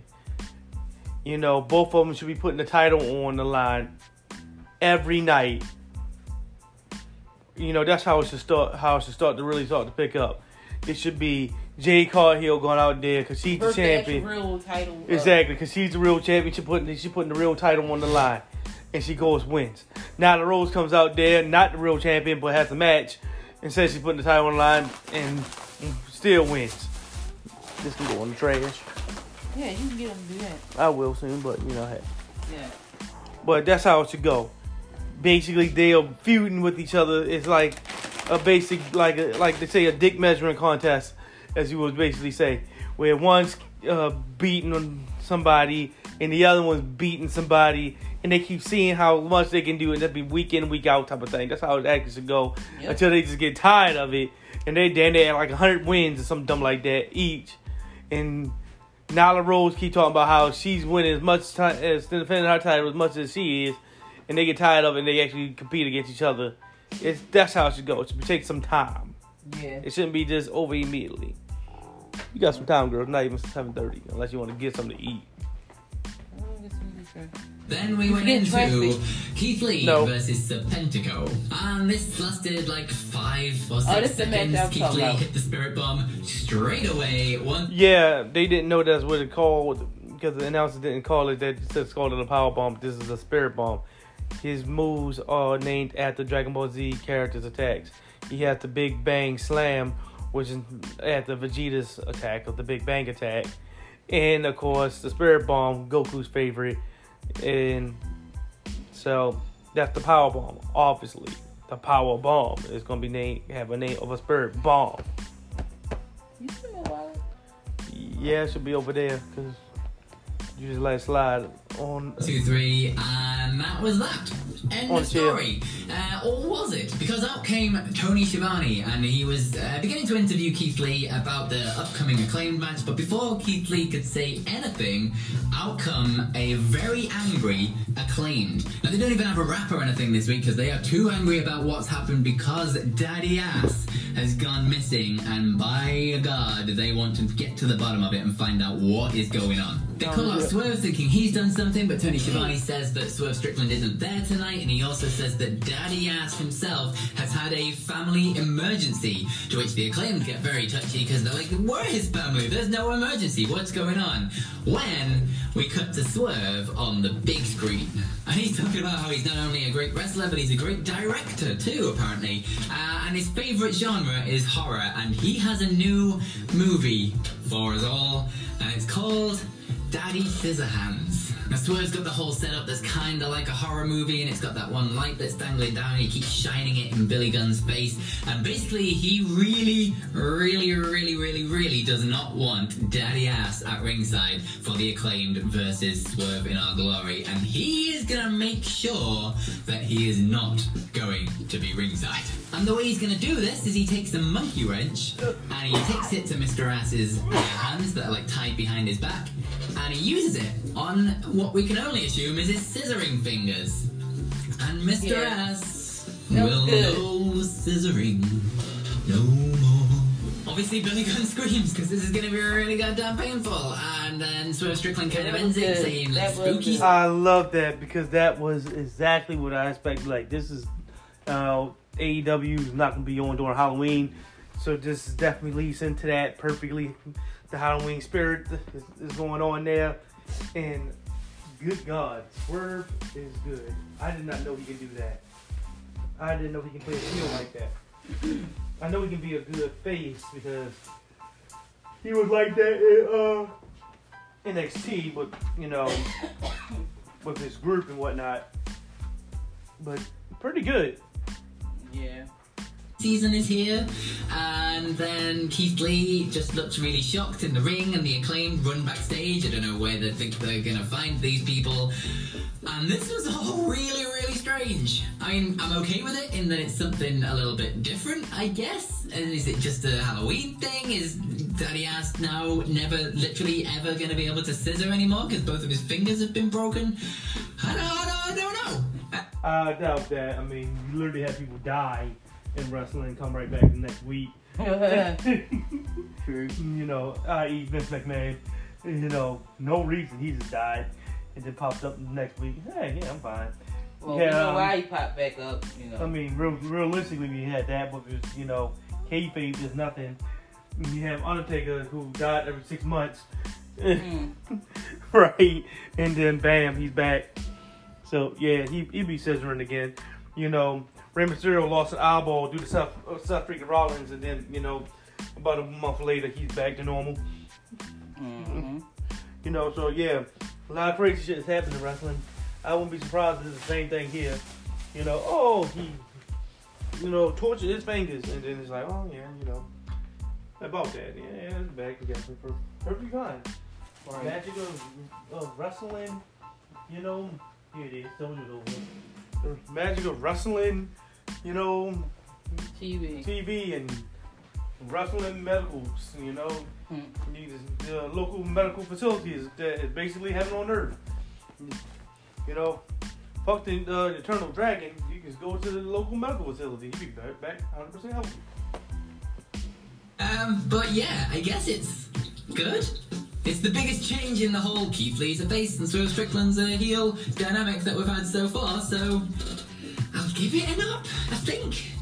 You know, both of them should be putting the title on the line every night. You know, that's how it should start. How it should start to really start to pick up. It should be Jade Cargill going out there because she's the champion. real title. uh, Exactly, because she's the real champion. She putting she putting the real title on the line, and she goes wins. Now the Rose comes out there, not the real champion, but has a match, and says she's putting the title on the line, and still wins. This can go on the trash. Yeah, you can get them to do that. I will soon, but you know, hey. Yeah. But that's how it should go. Basically, they are feuding with each other. It's like a basic, like a, like they say, a dick measuring contest, as you would basically say, where one's uh, beating on somebody and the other one's beating somebody, and they keep seeing how much they can do, and that'd be week in, week out type of thing. That's how it actually should go Yep. until they just get tired of it, and they then they have like hundred wins or something dumb like that each, and Nyla Rose keep talking about how she's winning as much time as defending her title as much as she is, and they get tired of it and they actually compete against each other. It's that's how it should go. It should take some time. Yeah. It shouldn't be just over immediately. You got some time, girl. Not even seven thirty, unless you want to get something to eat. Then we went into traffic. Keith Lee No. versus Serpentico. And this lasted like five or six Oh, this is seconds. Keith Lee about. hit the spirit bomb straight away. One Yeah, they didn't know that's what it called because the announcer didn't call it that. It just called it a power bomb. This is a spirit bomb. His moves are named after Dragon Ball Z characters' attacks. He has the Big Bang Slam, which is after Vegeta's attack of the Big Bang attack, and of course the Spirit Bomb, Goku's favorite, and so that's the power bomb. Obviously, the power bomb is gonna be named have a name of a Spirit Bomb. You wallet? Yeah, it should be over there because you just let it slide on. two, three, and that was that. End of story. Uh, or was it? Because out came Tony Schiavone, and he was uh, beginning to interview Keith Lee about the upcoming acclaimed match. But before Keith Lee could say anything, out come a very angry acclaimed. Now they don't even have a rap or anything this week because they are too angry about what's happened because Daddy Ass has gone missing, and by God, they want to get to the bottom of it and find out what is going on. They call out. Swerve thinking he's done something, but Tony Schiavone says that Swerve Strickland isn't there tonight, and he also says that Daddy Ass himself has had a family emergency. To which the acclaimed get very touchy because they're like, "Where is family? There's no emergency. What's going on?" When we cut to Swerve on the big screen, and he's talking about how he's not only a great wrestler, but he's a great director too, apparently. Uh, and his favorite genre is horror, and he has a new movie for us all, and it's called Daddy Scissorhands. Now Swerve's got the whole setup that's kinda like a horror movie and it's got that one light that's dangling down and he keeps shining it in Billy Gunn's face. And basically he really, really, really, really, really does not want Daddy Ass at ringside for the acclaimed versus Swerve in our glory. And he is gonna make sure that he is not going to be ringside. And the way he's gonna do this is he takes the monkey wrench and he takes it to Mr. Ass's hands that are like tied behind his back, and he uses it on what we can only assume is his scissoring fingers. And Mr. Yeah. Ass That was will good. know scissoring no more. Obviously, Billy Gunn screams because this is gonna be really goddamn painful, and then Swerve Strickland kind Yeah, of that ends was it saying like spooky. I love that because that was exactly what I expected. Like this is uh, AEW is not gonna be on during Halloween, so this definitely leads into that perfectly. The Halloween spirit is, is going on there, and good God, Swerve is good. I did not know he can do that. I didn't know he can play a heel like that. I know he can be a good face because he was like that in uh, NXT, but you know with his group and whatnot. But pretty good. Yeah. Season is here, and then Keith Lee just looks really shocked in the ring, and the acclaimed run backstage. I don't know where they think they're gonna find these people, and this was all really, really strange. I mean, I'm okay with it in that it's something a little bit different, I guess. And is it just a Halloween thing? Is Daddy Ass now never, literally ever gonna be able to scissor anymore because both of his fingers have been broken? I don't, I don't, I don't know. Uh, I doubt that. I mean, you literally have people die in wrestling come right back the next week. True. you know, i.e. Vince McMahon. You know, no reason he just died and then popped up the next week. Hey, yeah, I'm fine. Well, Yeah, you know um, why he popped back up, you know. I mean, real, realistically, we had that, but it's, you know, kayfabe is nothing. You have Undertaker who died every six months. Mm. right? And then bam, he's back. So yeah, he he be scissoring again. You know, Rey Mysterio lost an eyeball due to Seth, uh, Seth freaking Rollins, and then you know, about a month later, he's back to normal. hmm You know, so yeah, a lot of crazy shit has happened in wrestling. I wouldn't be surprised if it's the same thing here. You know, oh he, you know, tortured his fingers, and then it's like, oh yeah, you know, about that, yeah, yeah it's back together for perfectly fine. Right. Magic of, of wrestling, you know, here it is, told you over. The magic of wrestling, you know, TV. TV and wrestling medicals, you know, Hmm. you the local medical facilities that is basically heaven on earth. You know, fuck the uh, eternal dragon. You can go to the local medical facility. You'd be back, back 100% healthy. Um, but yeah, I guess it's good. It's the biggest change in the whole Keith Lee's a face and Swerve Strickland's a heel dynamic that we've had so far, so I'll give it an up, I think.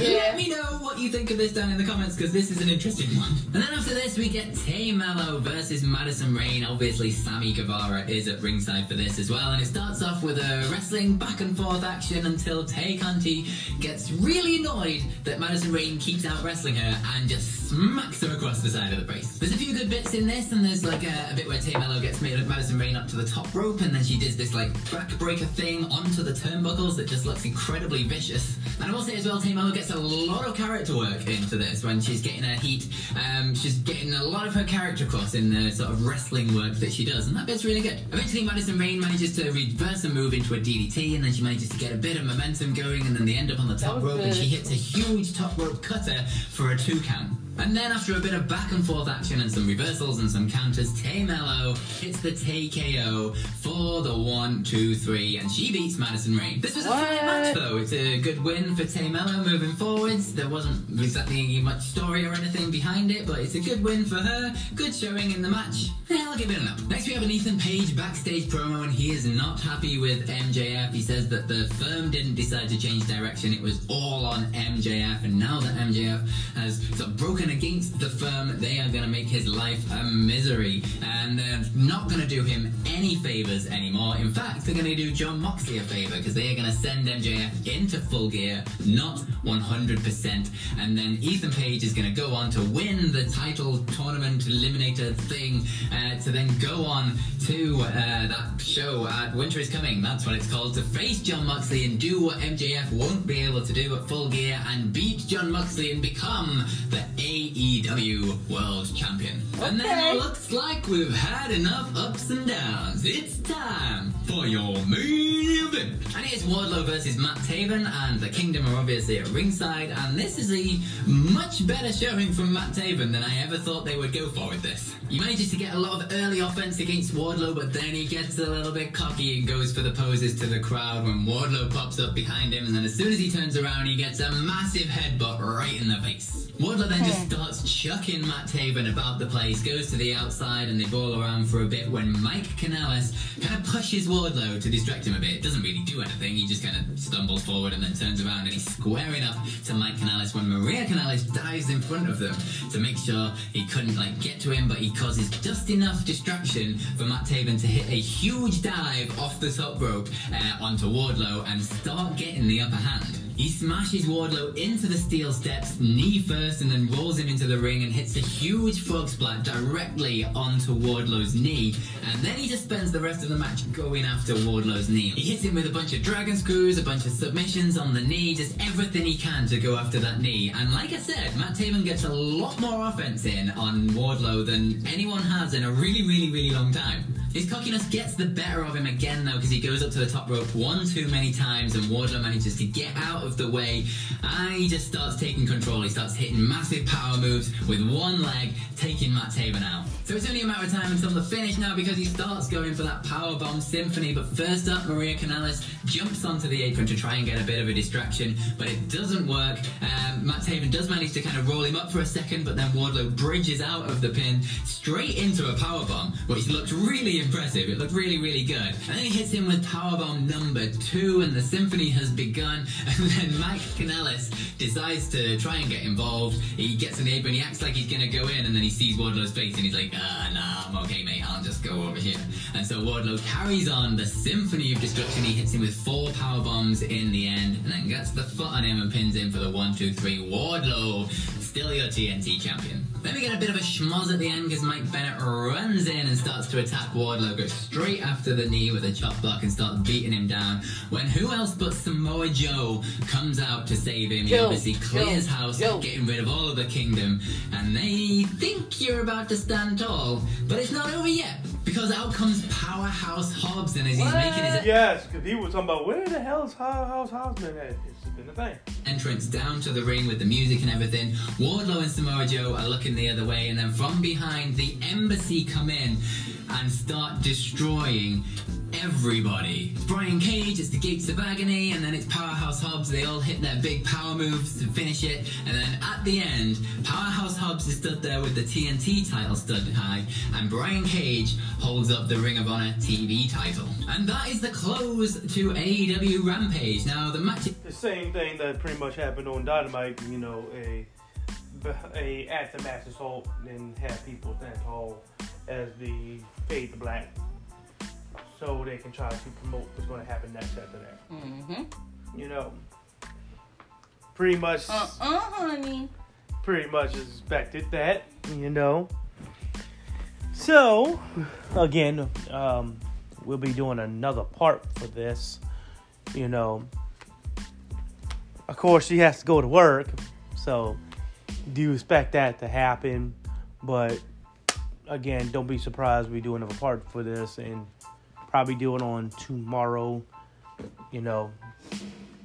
Yeah. Let me know what you think of this down in the comments because this is an interesting one. And then after this, we get Tay Melo versus Madison Rayne. Obviously, Sammy Guevara is at ringside for this as well. And it starts off with a wrestling back and forth action until Tay Conti gets really annoyed that Madison Rayne keeps out wrestling her and just smacks her across the side of the brace. There's a few good bits in this, and there's like a, a bit where Tay Melo gets Madison Rayne up to the top rope, and then she does this like backbreaker thing onto the turnbuckles that just looks incredibly vicious. And I will say as well, Tay Melo gets a lot of character work into this when she's getting her heat. Um, she's getting a lot of her character across in the sort of wrestling work that she does, and that bit's really good. Eventually, Madison Rayne manages to reverse a move into a DDT, and then she manages to get a bit of momentum going, and then they end up on the top rope, and she hits a huge top rope cutter for a two count. And then after a bit of back and forth action and some reversals and some counters, Tay Melo hits the Tay KO for the one, two, three, and she beats Madison Rayne. This was a fine match though. It's a good win for Tay Melo moving forwards. There wasn't exactly much story or anything behind it, but it's a good win for her. Good showing in the match. Yeah, I'll give it an up. Next we have an Ethan Page backstage promo and he is not happy with MJF. He says that the firm didn't decide to change direction. It was all on MJF and now that MJF has sort of broken against the firm, they are going to make his life a misery and they're not going to do him any favors anymore. In fact, they're going to do Jon Moxley a favor because they are going to send MJF into full gear, not 100%. And then Ethan Page is going to go on to win the title tournament eliminator thing uh, to then go on to uh, that show at Winter is Coming. That's what it's called to face Jon Moxley and do what MJF won't be able to do at full gear and beat Jon Moxley and become the AEW World Champion. And then Okay. it looks like we've had enough ups and downs. It's time for your main event. And it is Wardlow versus Matt Taven, and the Kingdom are obviously at ringside. And this is a much better showing from Matt Taven than I ever thought they would go for with this. He manages to get a lot of early offense against Wardlow, but then he gets a little bit cocky and goes for the poses to the crowd when Wardlow pops up behind him. And then as soon as he turns around, he gets a massive headbutt right in the face. Wardlow then just starts chucking Matt Taven about the place, goes to the outside, and they ball around for a bit when Mike Kanellis kind of pushes Wardlow to distract him a bit. Doesn't really do anything, he just kind of stumbles forward and then turns around and he's squaring up to Mike Kanellis when Maria Kanellis dives in front of them to make sure he couldn't like get to him, but he causes just enough distraction for Matt Taven to hit a huge dive off the top rope uh, onto Wardlow and start getting the upper hand. He smashes Wardlow into the steel steps, knee first, and then rolls him into the ring and hits a huge frog splash directly onto Wardlow's knee. And then he just spends the rest of the match going after Wardlow's knee. He hits him with a bunch of dragon screws, a bunch of submissions on the knee, just everything he can to go after that knee. And like I said, Matt Taven gets a lot more offense in on Wardlow than anyone has in a really, really, really long time. His cockiness gets the better of him again though because he goes up to the top rope one too many times and Wardlow manages to get out of the way and he just starts taking control. He starts hitting massive power moves with one leg, taking Matt Taven out. So it's only a matter of time until the finish now because he starts going for that power bomb symphony. But first up, Maria Kanellis jumps onto the apron to try and get a bit of a distraction, but it doesn't work. Um, Matt Taven does manage to kind of roll him up for a second, but then Wardlow bridges out of the pin straight into a power bomb, which looked really impressive. It looked really, really good. And then he hits him with power bomb number two, and the symphony has begun. And then Mike Kanellis decides to try and get involved. He gets an apron, he acts like he's gonna go in, and then he sees Wardlow's face, and he's like, ah, nah, I'm okay, mate. I'll just go over here. And so Wardlow carries on the symphony of destruction. He hits him with four power bombs in the end, and then gets the foot on him and pins him for the one, two, three. Wardlow, still your TNT champion. Then we get a bit of a schmoz at the end because Mike Bennett runs in and starts to attack Wardlow, goes straight after the knee with a chop block and starts beating him down. When who else but Samoa Joe comes out to save him? He obviously clears Joe, house, Joe. getting rid of all of the kingdom, and they think you're about to stand tall, but it's not over yet because out comes Powerhouse Hobbs, and as he's What? making his Yes, because people were talking about where the hell is Powerhouse Houseman at? It's been a thing. entrance down to the ring with the music and everything. Wardlow and Samoa Joe are looking the other way, and then from behind, the embassy come in and start destroying everybody. Brian Cage, it's the Gates of Agony, and then it's Powerhouse Hobbs. They all hit their big power moves to finish it, and then at the end, Powerhouse Hobbs is stood there with the TNT title stood high, and Brian Cage holds up the Ring of Honor TV title. And that is the close to AEW Rampage. Now, the match The same thing that pretty much happened on Dynamite, you know, a at the match assault and have people stand tall as the fade to black so they can try to promote what's going to happen next after that. Mm-hmm. You know, pretty much, Uh-uh, honey. pretty much expected that. You know. So, again, um, we'll be doing another part for this. You know, of course, she has to go to work, so do you expect that to happen. But again, don't be surprised we do another part for this, and probably do it on tomorrow. You know,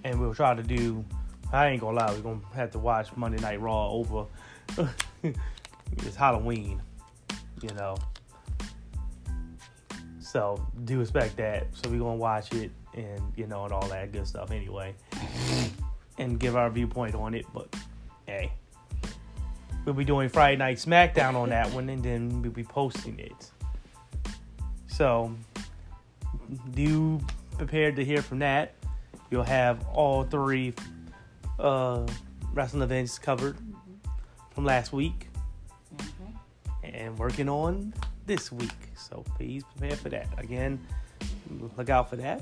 and we'll try to do. I ain't gonna lie, we're gonna have to watch Monday Night Raw over. it's Halloween, you know. So do expect that. So we're gonna watch it and you know and all that good stuff anyway. And give our viewpoint on it, but hey. We'll be doing Friday Night SmackDown on that one and then we'll be posting it. So do prepared to hear from that. You'll have all three uh, wrestling events covered from last week and working on this week. So please prepare for that. Again, look out for that.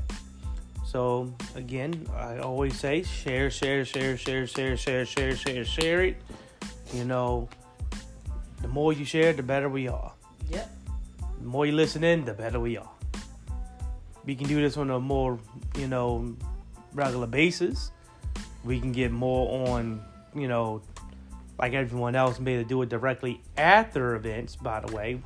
So again, I always say share, share, share, share, share, share, share, share, share it. You know, the more you share, the better we are. Yep. The more you listen in, the better we are. We can do this on a more, you know, regular basis. We can get more on, you know, like everyone else, and be able to do it directly after events, by the way.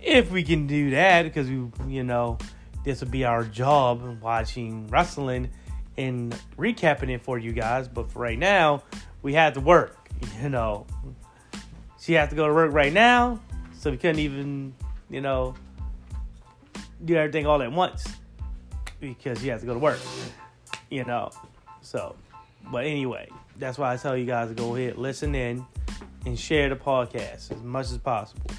If we can do that, because we, you know, this will be our job watching wrestling and recapping it for you guys. But for right now, we had to work, you know. She has to go to work right now, so we couldn't even, you know, do everything all at once because she has to go to work, you know. So, but anyway, that's why I tell you guys to go ahead, listen in, and share the podcast as much as possible.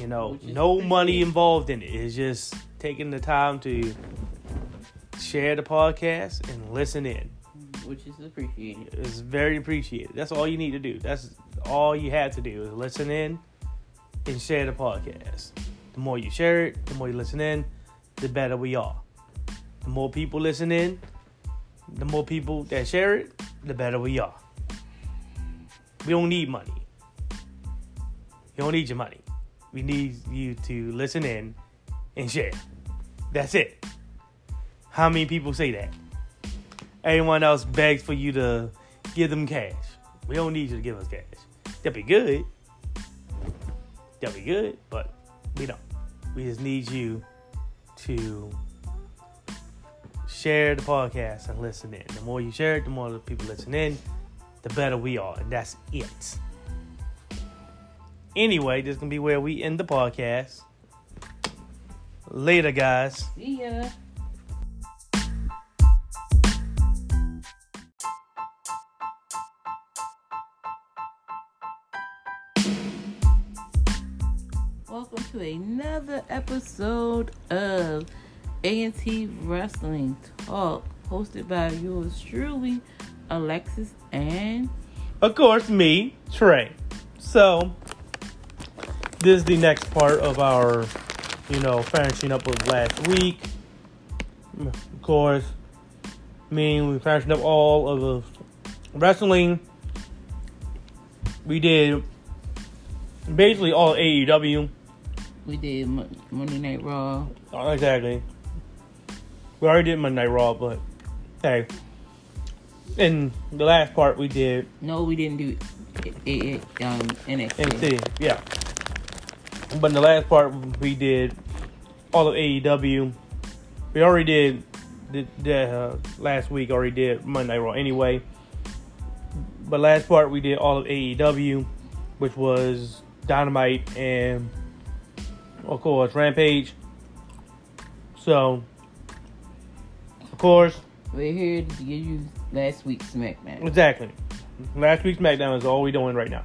You know, no money involved in it. It's just taking the time to share the podcast and listen in. Which is appreciated. It's very appreciated. That's all you need to do. That's all you have to do is listen in and share the podcast. The more you share it, the more you listen in, the better we are. The more people listen in, the more people that share it, the better we are. We don't need money. You don't need your money. We need you to listen in and share. That's it. How many people say that? Everyone else begs for you to give them cash. We don't need you to give us cash. That'd be good. That'd be good, but we don't. We just need you to share the podcast and listen in. The more you share it, the more the people listen in, the better we are. And that's it. Anyway, this is gonna be where we end the podcast. Later, guys. See ya. Another episode of A&T Wrestling Talk, hosted by yours truly, Alexis and of course, me, Trey. So, this is the next part of our, you know, finishing up with last week. Of course, me, we finished up all of the wrestling. We did basically all AEW. We did Monday Night Raw. Oh, Exactly. We already did Monday Night Raw, but hey. And the last part, we did No, we didn't do a- a- um, NXT. NXT, yeah. But in the last part, we did all of AEW. We already did the, the uh, last week. Already did Monday Night Raw anyway. But last part we did all of AEW, which was Dynamite and of course Rampage. So, of course, We're here to give you last week's SmackDown. Exactly. Last week's SmackDown is all we're doing right now.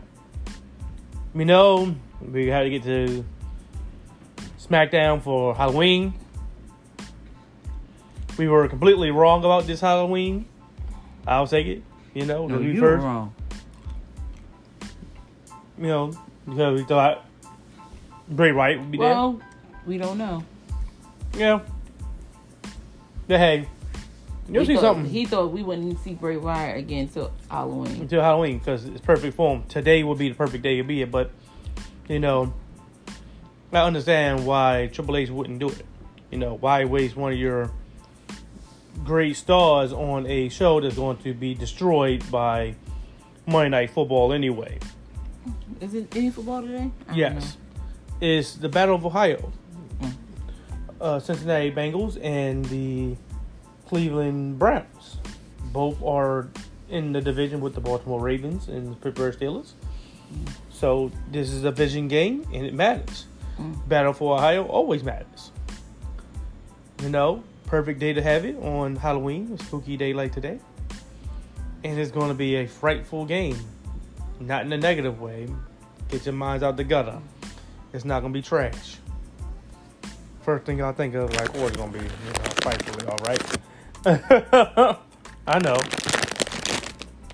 We know we had to get to SmackDown for Halloween. We were completely wrong about this Halloween. I'll take it. You know, No, you were first. wrong. You know, because we thought Bray Wyatt would be there? Well, we don't know. Yeah. But hey, you'll he see thought, something. He thought we wouldn't see Bray Wyatt again until Halloween. until Halloween because it's perfect form. Today will be the perfect day to be it, but you know, I understand why Triple H wouldn't do it. You know, why waste one of your great stars on a show that's going to be destroyed by Monday Night Football anyway? Is it any football today? I don't It's the Battle of Ohio. Mm. Uh, Cincinnati Bengals and the Cleveland Browns. Both are in the division with the Baltimore Ravens and the Pittsburgh Steelers. So this is a vision game and it matters. Mm. Battle for Ohio always matters. You know, perfect day to have it on Halloween, a spooky day like today. And it's going to be a frightful game. Not in a negative way. Get your minds out the gutter. It's not to be trash. First thing I think of, like, oh, it's going to be, you know, frightfully all right. I know.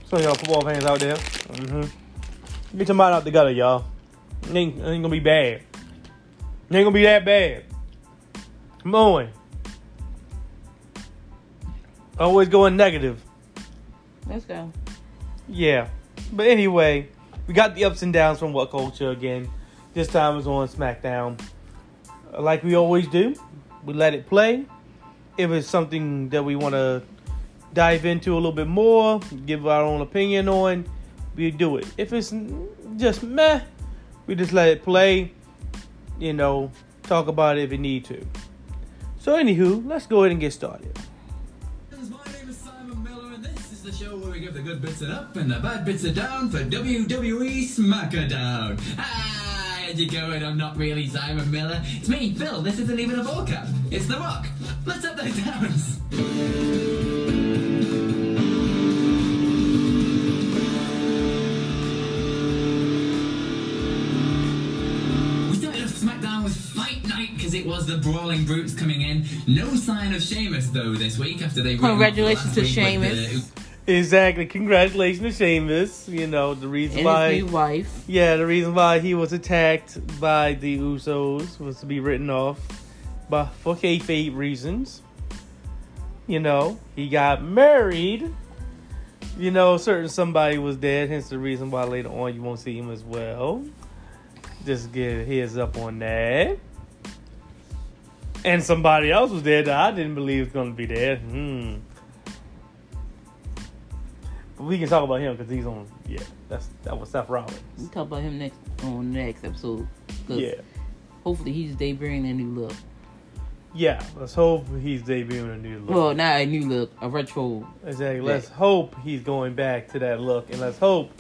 Some of y'all football fans out there. Mm-hmm. Get your mind out the gutter, y'all. It ain't, it ain't gonna be bad. It ain't gonna be that bad. Come on. Always going negative. Let's go. Yeah. But anyway, we got the ups and downs from What Culture again. This time it's on SmackDown. Like we always do, we let it play. If it's something that we want to dive into a little bit more, give our own opinion on, we do it. If it's just meh, we just let it play. You know, talk about it if we need to. So, anywho, let's go ahead and get started. My name is Simon Miller, and this is the show where we give the good bits are up and the bad bits are down for WWE SmackDown. Ah, how'd you going? I'm not really Simon Miller. It's me, Phil. This isn't even a ball cap. It's The Rock. Let's up those downs. We started off SmackDown with Fight Night because it was the Brawling Brutes coming in. No sign of Sheamus though this week after they. Congratulations to Sheamus. Exactly. Congratulations to Sheamus. You know, the reason And why. his new wife. Yeah, the reason why he was attacked by the Usos was to be written off, but for kayfabe reasons. You know, he got married. You know, certain somebody was dead, hence the reason why later on you won't see him as well. Just get heads up on that. And somebody else was dead that I didn't believe was going to be dead. Hmm. We can talk about him because he's on. Yeah, that's that was Seth Rollins. We'll talk about him next on the next episode. 'Cause Yeah. Hopefully he's debuting a new look. Yeah, let's hope he's debuting a new look. Well, not a new look, a retro. exactly. Let's hope he's going back to that look, and let's hope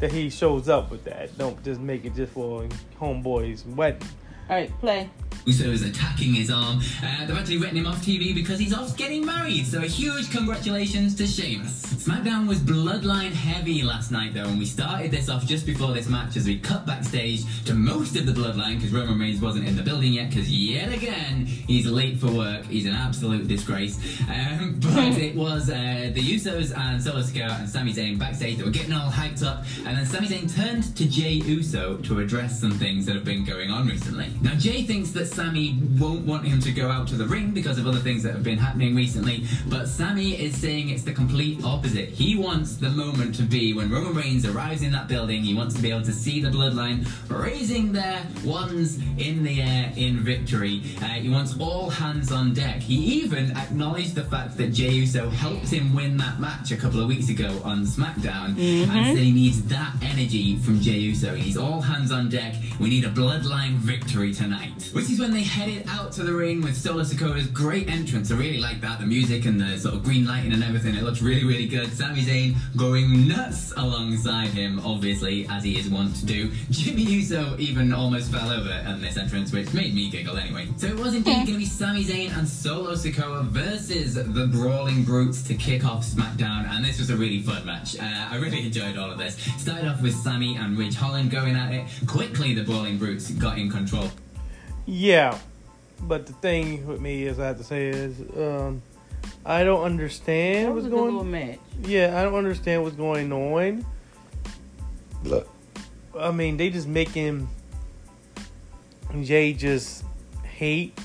that he shows up with that. Don't just make it just for homeboys wedding. All right, play. Usos attacking his arm. Uh, they've actually written him off TV because he's off getting married. So a huge congratulations to Sheamus. SmackDown was bloodline heavy last night though, and we started this off just before this match as we cut backstage to most of the bloodline because Roman Reigns wasn't in the building yet because yet again he's late for work. He's an absolute disgrace. Um, but it was uh, the Usos and Solo Sikoa and Sami Zayn backstage. that were getting all hyped up, and then Sami Zayn turned to Jey Uso to address some things that have been going on recently. Now Jey thinks that Sami won't want him to go out to the ring because of other things that have been happening recently. But Sami is saying it's the complete opposite. He wants the moment to be when Roman Reigns arrives in that building. He wants to be able to see the bloodline raising their wands in the air in victory. Uh, he wants all hands on deck. He even acknowledged the fact that Jey Uso helped him win that match a couple of weeks ago on SmackDown and said he needs that energy from Jey Uso. He's all hands on deck. We need a bloodline victory tonight. Which is when they headed out to the ring with Solo Sikoa's great entrance. I really like that. The music and the sort of green lighting and everything. It looks really, really good. Sami Zayn going nuts alongside him, obviously, as he is wont to do. Jimmy Uso even almost fell over on this entrance, which made me giggle anyway. So it was indeed going to be Sami Zayn and Solo Sikoa versus the Brawling Brutes to kick off SmackDown, and this was a really fun match. Uh, I really enjoyed all of this. Started off with Sami and Ridge Holland going at it. Quickly, the Brawling Brutes got in control. Yeah, but the thing with me is I have to say is um, I don't understand That was what's a good going. match. Yeah, I don't understand what's going on. Look, I mean, they just making Jey just hate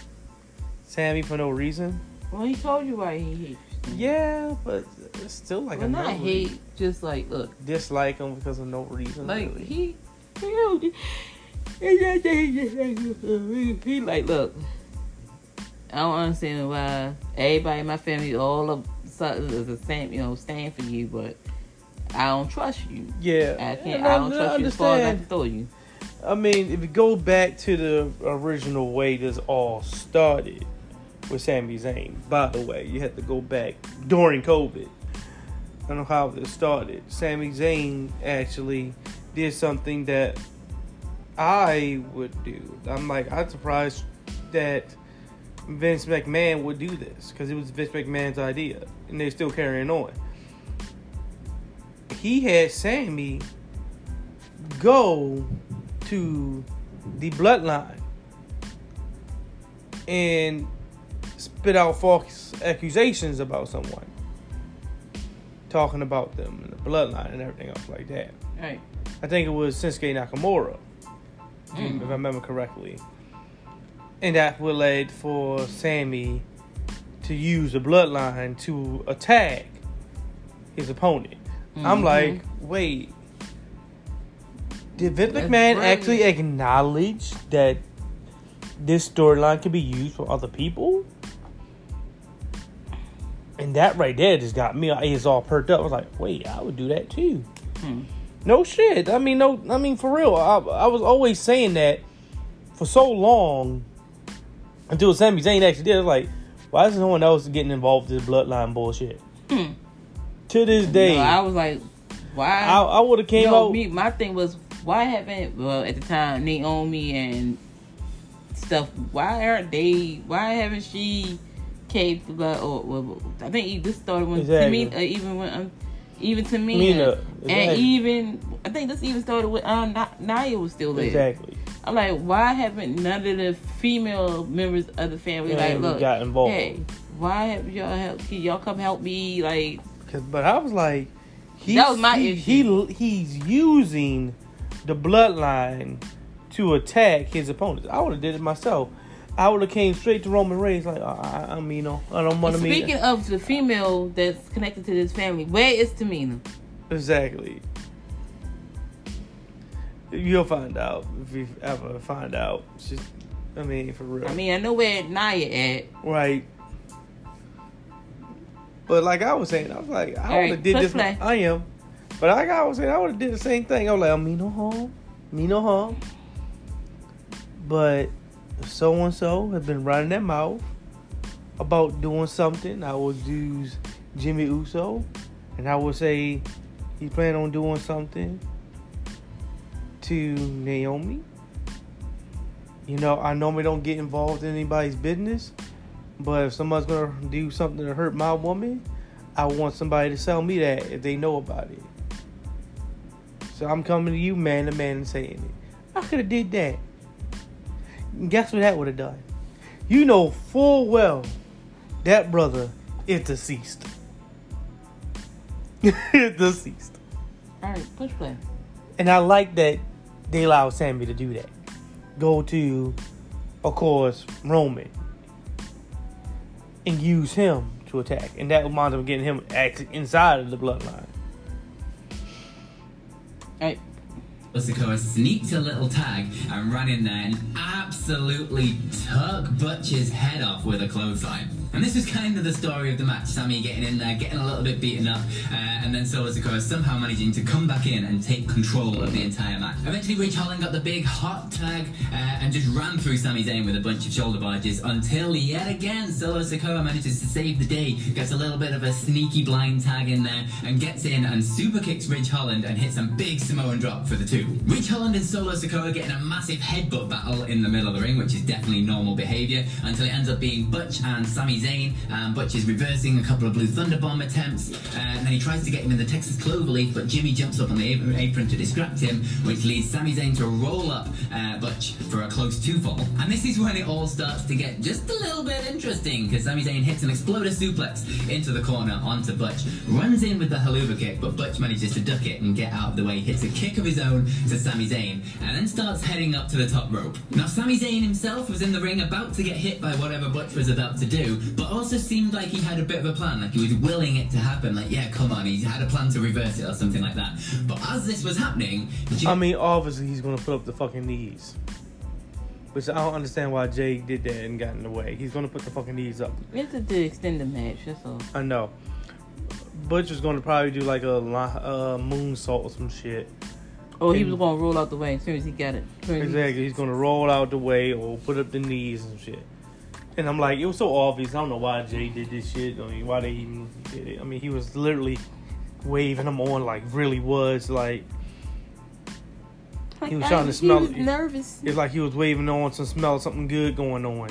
Sami for no reason. Well, he told you why he hates. Yeah, but it's still like well, a not no hate, just like look, dislike him because of no reason. like really. he, he, he, he like look. I don't understand why everybody in my family all of sudden is the same, you know, stand for you, but I don't trust you. yeah, I can't. and I don't trust you as far as I throw you. I mean, if you go back to the original way this all started with Sami Zayn, by the way, you had to go back during COVID. I don't know how this started. Sami Zayn actually did something that I would do. I'm like, I'm surprised that Vince McMahon would do this because it was Vince McMahon's idea, and they're still carrying on. He had Sami go to the bloodline and spit out false accusations about someone, talking about them and the bloodline and everything else like that. Right. I think it was Shinsuke Nakamura, Mm. if I remember correctly. And that would led for Sami to use the bloodline to attack his opponent. I'm Mhm. like, wait. Did Vince That's McMahon actually acknowledge that this storyline can be used for other people? And that right there just got me ears all perked up. I was like, wait, I would do that too. Hmm. No shit. I mean, no. I mean, for real. I, I was always saying that for so long until Sami Zayn actually did. I like, why is no one else getting involved in this bloodline bullshit? Hmm. To this day, No, I, I was like, why? I, would have came Yo, out. me, my thing was why haven't well at the time Naomi and stuff. Why aren't they? Why haven't she caved to blood? Or well, I think this started when Exactly. to me, uh, even when um, even to me, Mina, and even I think this even started with um Nia was still there. exactly. I'm like, why haven't none of the female members of the family Yeah, like look? got involved. Hey, why have y'all help? Can y'all come help me? Like, 'Cause- but I was like, he's, That was my he, issue. he he's using the bloodline to attack his opponents. I would have did it myself. I would have came straight to Roman Reigns like, I, I, I mean, no, I don't want to meet. speaking of the female that's connected to this family, where is Tamina? Exactly. You'll find out if you ever find out. Just, I mean, for real. I mean, I know where Nia at. right. But like I was saying, I was like, I would have did this. play. I am. But like I was saying, I would have did the same thing. I was like, I mean no harm, me no harm. But so and so have been running their mouth about doing something. I would use Jimmy Uso, and I would say he's planning on doing something to Naomi. You know, I normally don't get involved in anybody's business, but if somebody's gonna do something to hurt my woman, I want somebody to tell me that if they know about it. So I'm coming to you, man to man, and saying it. I could have did that. And guess what that would have done? You know full well that brother is deceased. deceased. All right, push play. And I like that they allowed Sami to do that. Go to of course, Roman and use him to attack. And that wound up getting him actually inside of the bloodline. Right. Sikoa sneaked a little tag and ran in there and absolutely took Butch's head off with a clothesline. And this was kind of the story of the match. Sami getting in there, getting a little bit beaten up, uh, and then Solo Sikoa somehow managing to come back in and take control of the entire match. Eventually, Ridge Holland got the big hot tag uh, and just ran through Sami Zayn with a bunch of shoulder barges until yet again Solo Sikoa manages to save the day, gets a little bit of a sneaky blind tag in there, and gets in and super kicks Ridge Holland and hits a big Samoan drop for the two. Ridge Holland and Solo Sikoa getting a massive headbutt battle in the middle of the ring, which is definitely normal behavior, until it ends up being Butch and Sami Zayn. Um, Butch is reversing a couple of Blue Thunder Bomb attempts, uh, and then he tries to get him in the Texas Cloverleaf, but Jimmy jumps up on the ap- apron to distract him, which leads Sami Zayn to roll up uh, Butch for a close two fall. And this is when it all starts to get just a little bit interesting, because Sami Zayn hits an exploder suplex into the corner onto Butch, runs in with the Helluva kick, but Butch manages to duck it and get out of the way, hits a kick of his own to Sami Zayn, and then starts heading up to the top rope. Now, Sami Zayn himself was in the ring about to get hit by whatever Butch was about to do, but also seemed like he had a bit of a plan, like he was willing it to happen, like, yeah, come on, he had a plan to reverse it or something like that. But as this was happening, I mean, obviously he's gonna put up the fucking knees. Which I don't understand why Jey did that and got in the way. He's gonna put the fucking knees up. It's to extend the match. That's all. I know. Butch is gonna probably do like a li- uh, moonsault or some shit. Oh, he was gonna roll out the way as soon as he got it. As soon as he- Exactly. He's gonna roll out the way or put up the knees and shit. And I'm like, it was so obvious. I don't know why Jey did this shit. I mean, why they even did it. I mean, he was literally waving them on like really was like he was trying to smell He was nervous. it's like he was waving on some smell something good going on.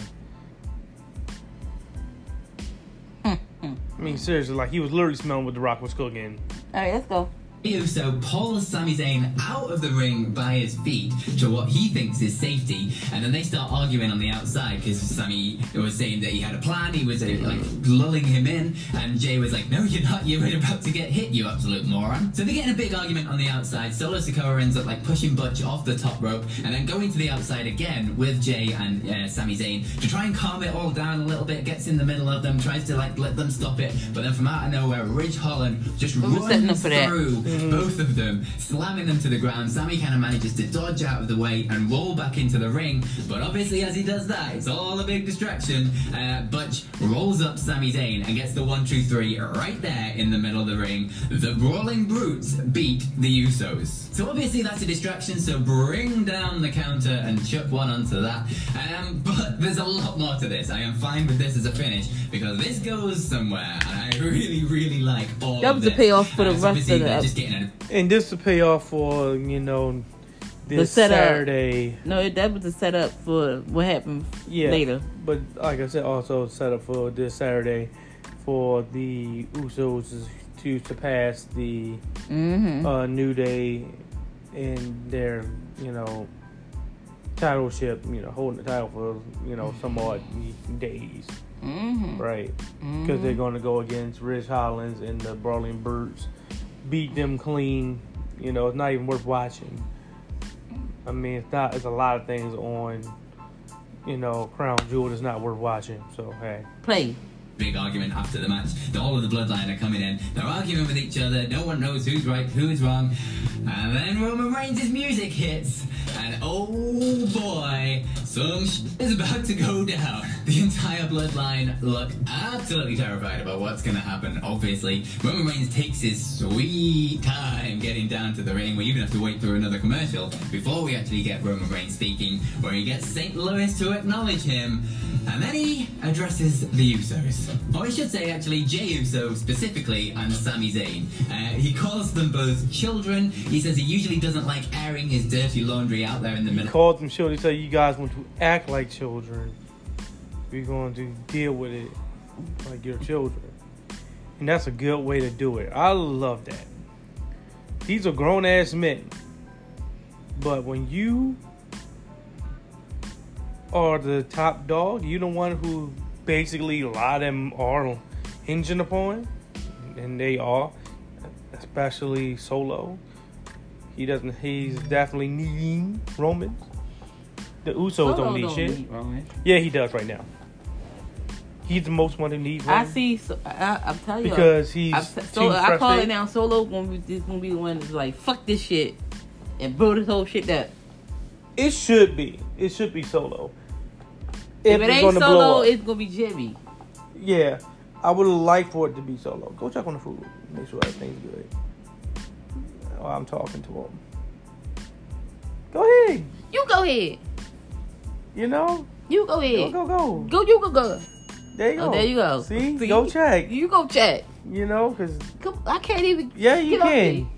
Mm, mm. I mean, seriously, like he was literally smelling what the Rock was cooking. All right, let's go. So pulls Sami Zayn out of the ring by his feet to what he thinks is safety, and then they start arguing on the outside because Sami was saying that he had a plan. He was uh, like lulling him in, and Jey was like, "No, you're not. You're about to get hit, you absolute moron." So they get in a big argument on the outside. Solo Sikoa ends up like pushing Butch off the top rope, and then going to the outside again with Jey and uh, Sami Zayn to try and calm it all down a little bit. Gets in the middle of them, tries to like let them stop it, but then from out of nowhere, Ridge Holland just We were setting up runs for through both of them, slamming them to the ground. Sami kind of manages to dodge out of the way and roll back into the ring. But obviously, as he does that, it's all a big distraction. Uh, Butch rolls up Sami Zayn and gets the one, two, three right there in the middle of the ring. The Brawling Brutes beat the Usos. So obviously, that's a distraction. So bring down the counter and chuck one onto that. Um, but there's a lot more to this. I am fine with this as a finish because this goes somewhere, I really, really like all. That of was the this. payoff for the Uh, rest of the they're just getting a And this to pay off for you know this setup. Saturday. No, that was the setup for what happened Yeah. later. But like I said, also set up for this Saturday for the Usos to surpass the Mm-hmm. uh, New Day in their you know title ship. You know, holding the title for you know some odd days, mm-hmm. right? Because they're going to go against Ridge Holland and the Brawling Brutes, beat them clean. You know, it's not even worth watching. I mean, it's not. It's a lot of things on. You know, Crown Jewel is not worth watching. So hey. Play. big argument after the match. The- All of the bloodline are coming in. They're arguing with each other. No one knows who's right, who's wrong. And then Roman Reigns' music hits. And oh boy, is about to go down. The entire bloodline look absolutely terrified about what's going to happen. Obviously, Roman Reigns takes his sweet time getting down to the ring. We even have to wait through another commercial before we actually get Roman Reigns speaking, where he gets St. Louis to acknowledge him. And then he addresses the Usos. Or I should say, actually, Jey Uso specifically and Sami Zayn. Uh, he calls them both children. He says he usually doesn't like airing his dirty laundry out there in the middle. called them children. He "You guys want to act like children. You're going to deal with it like your children." And that's a good way to do it. I love that. These are grown ass men, but when you are the top dog, you're the one who basically a lot of them are hinging upon, and they are, especially Solo. He doesn't. He's definitely needing Roman. The Usos Solo don't need shit. need Roman. Yeah, he does right now. He's the most one who needs I see. So, I, I'm telling you. because he's I, so I call it now. Solo gonna be this gonna be the one that's like fuck this shit and blow this whole shit up. It should be. It should be solo. If, it ain't solo, it's gonna be Jimmy. Yeah, I would like for it to be solo. Go check on the food. Make sure everything's good. While I'm talking to him. Go ahead. You go ahead. You know, You go go ahead. go go. Go. You go. Go. There you Oh, go. there you go. See, See? go check. You go check. You know, cause I can't even. yeah, you Get off can.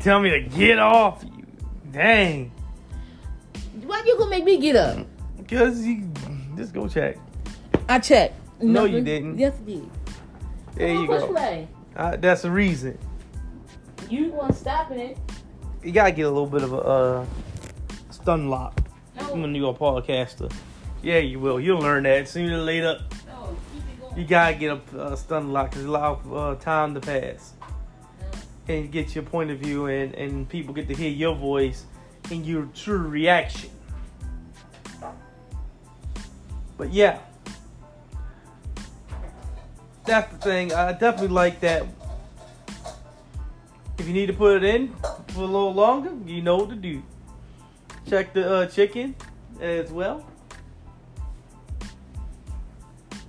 Tell me to get off you. Dang. Why you gonna make me get up? Cause you just go check. I checked. No, you didn't. Yes, I did. There you go. play. Uh, that's the reason. You want stopping it? You gotta get a little bit of a uh, stun lock. When you're a podcaster. Yeah, you will. You'll learn that sooner or later. No. Keep it going. You gotta get a uh, stun lock because allow uh, time to pass and get your point of view and and people get to hear your voice and your true reaction. But yeah, that's the thing. I definitely like that. If you need to put it in for a little longer, you know what to do. Check the uh, chicken as well.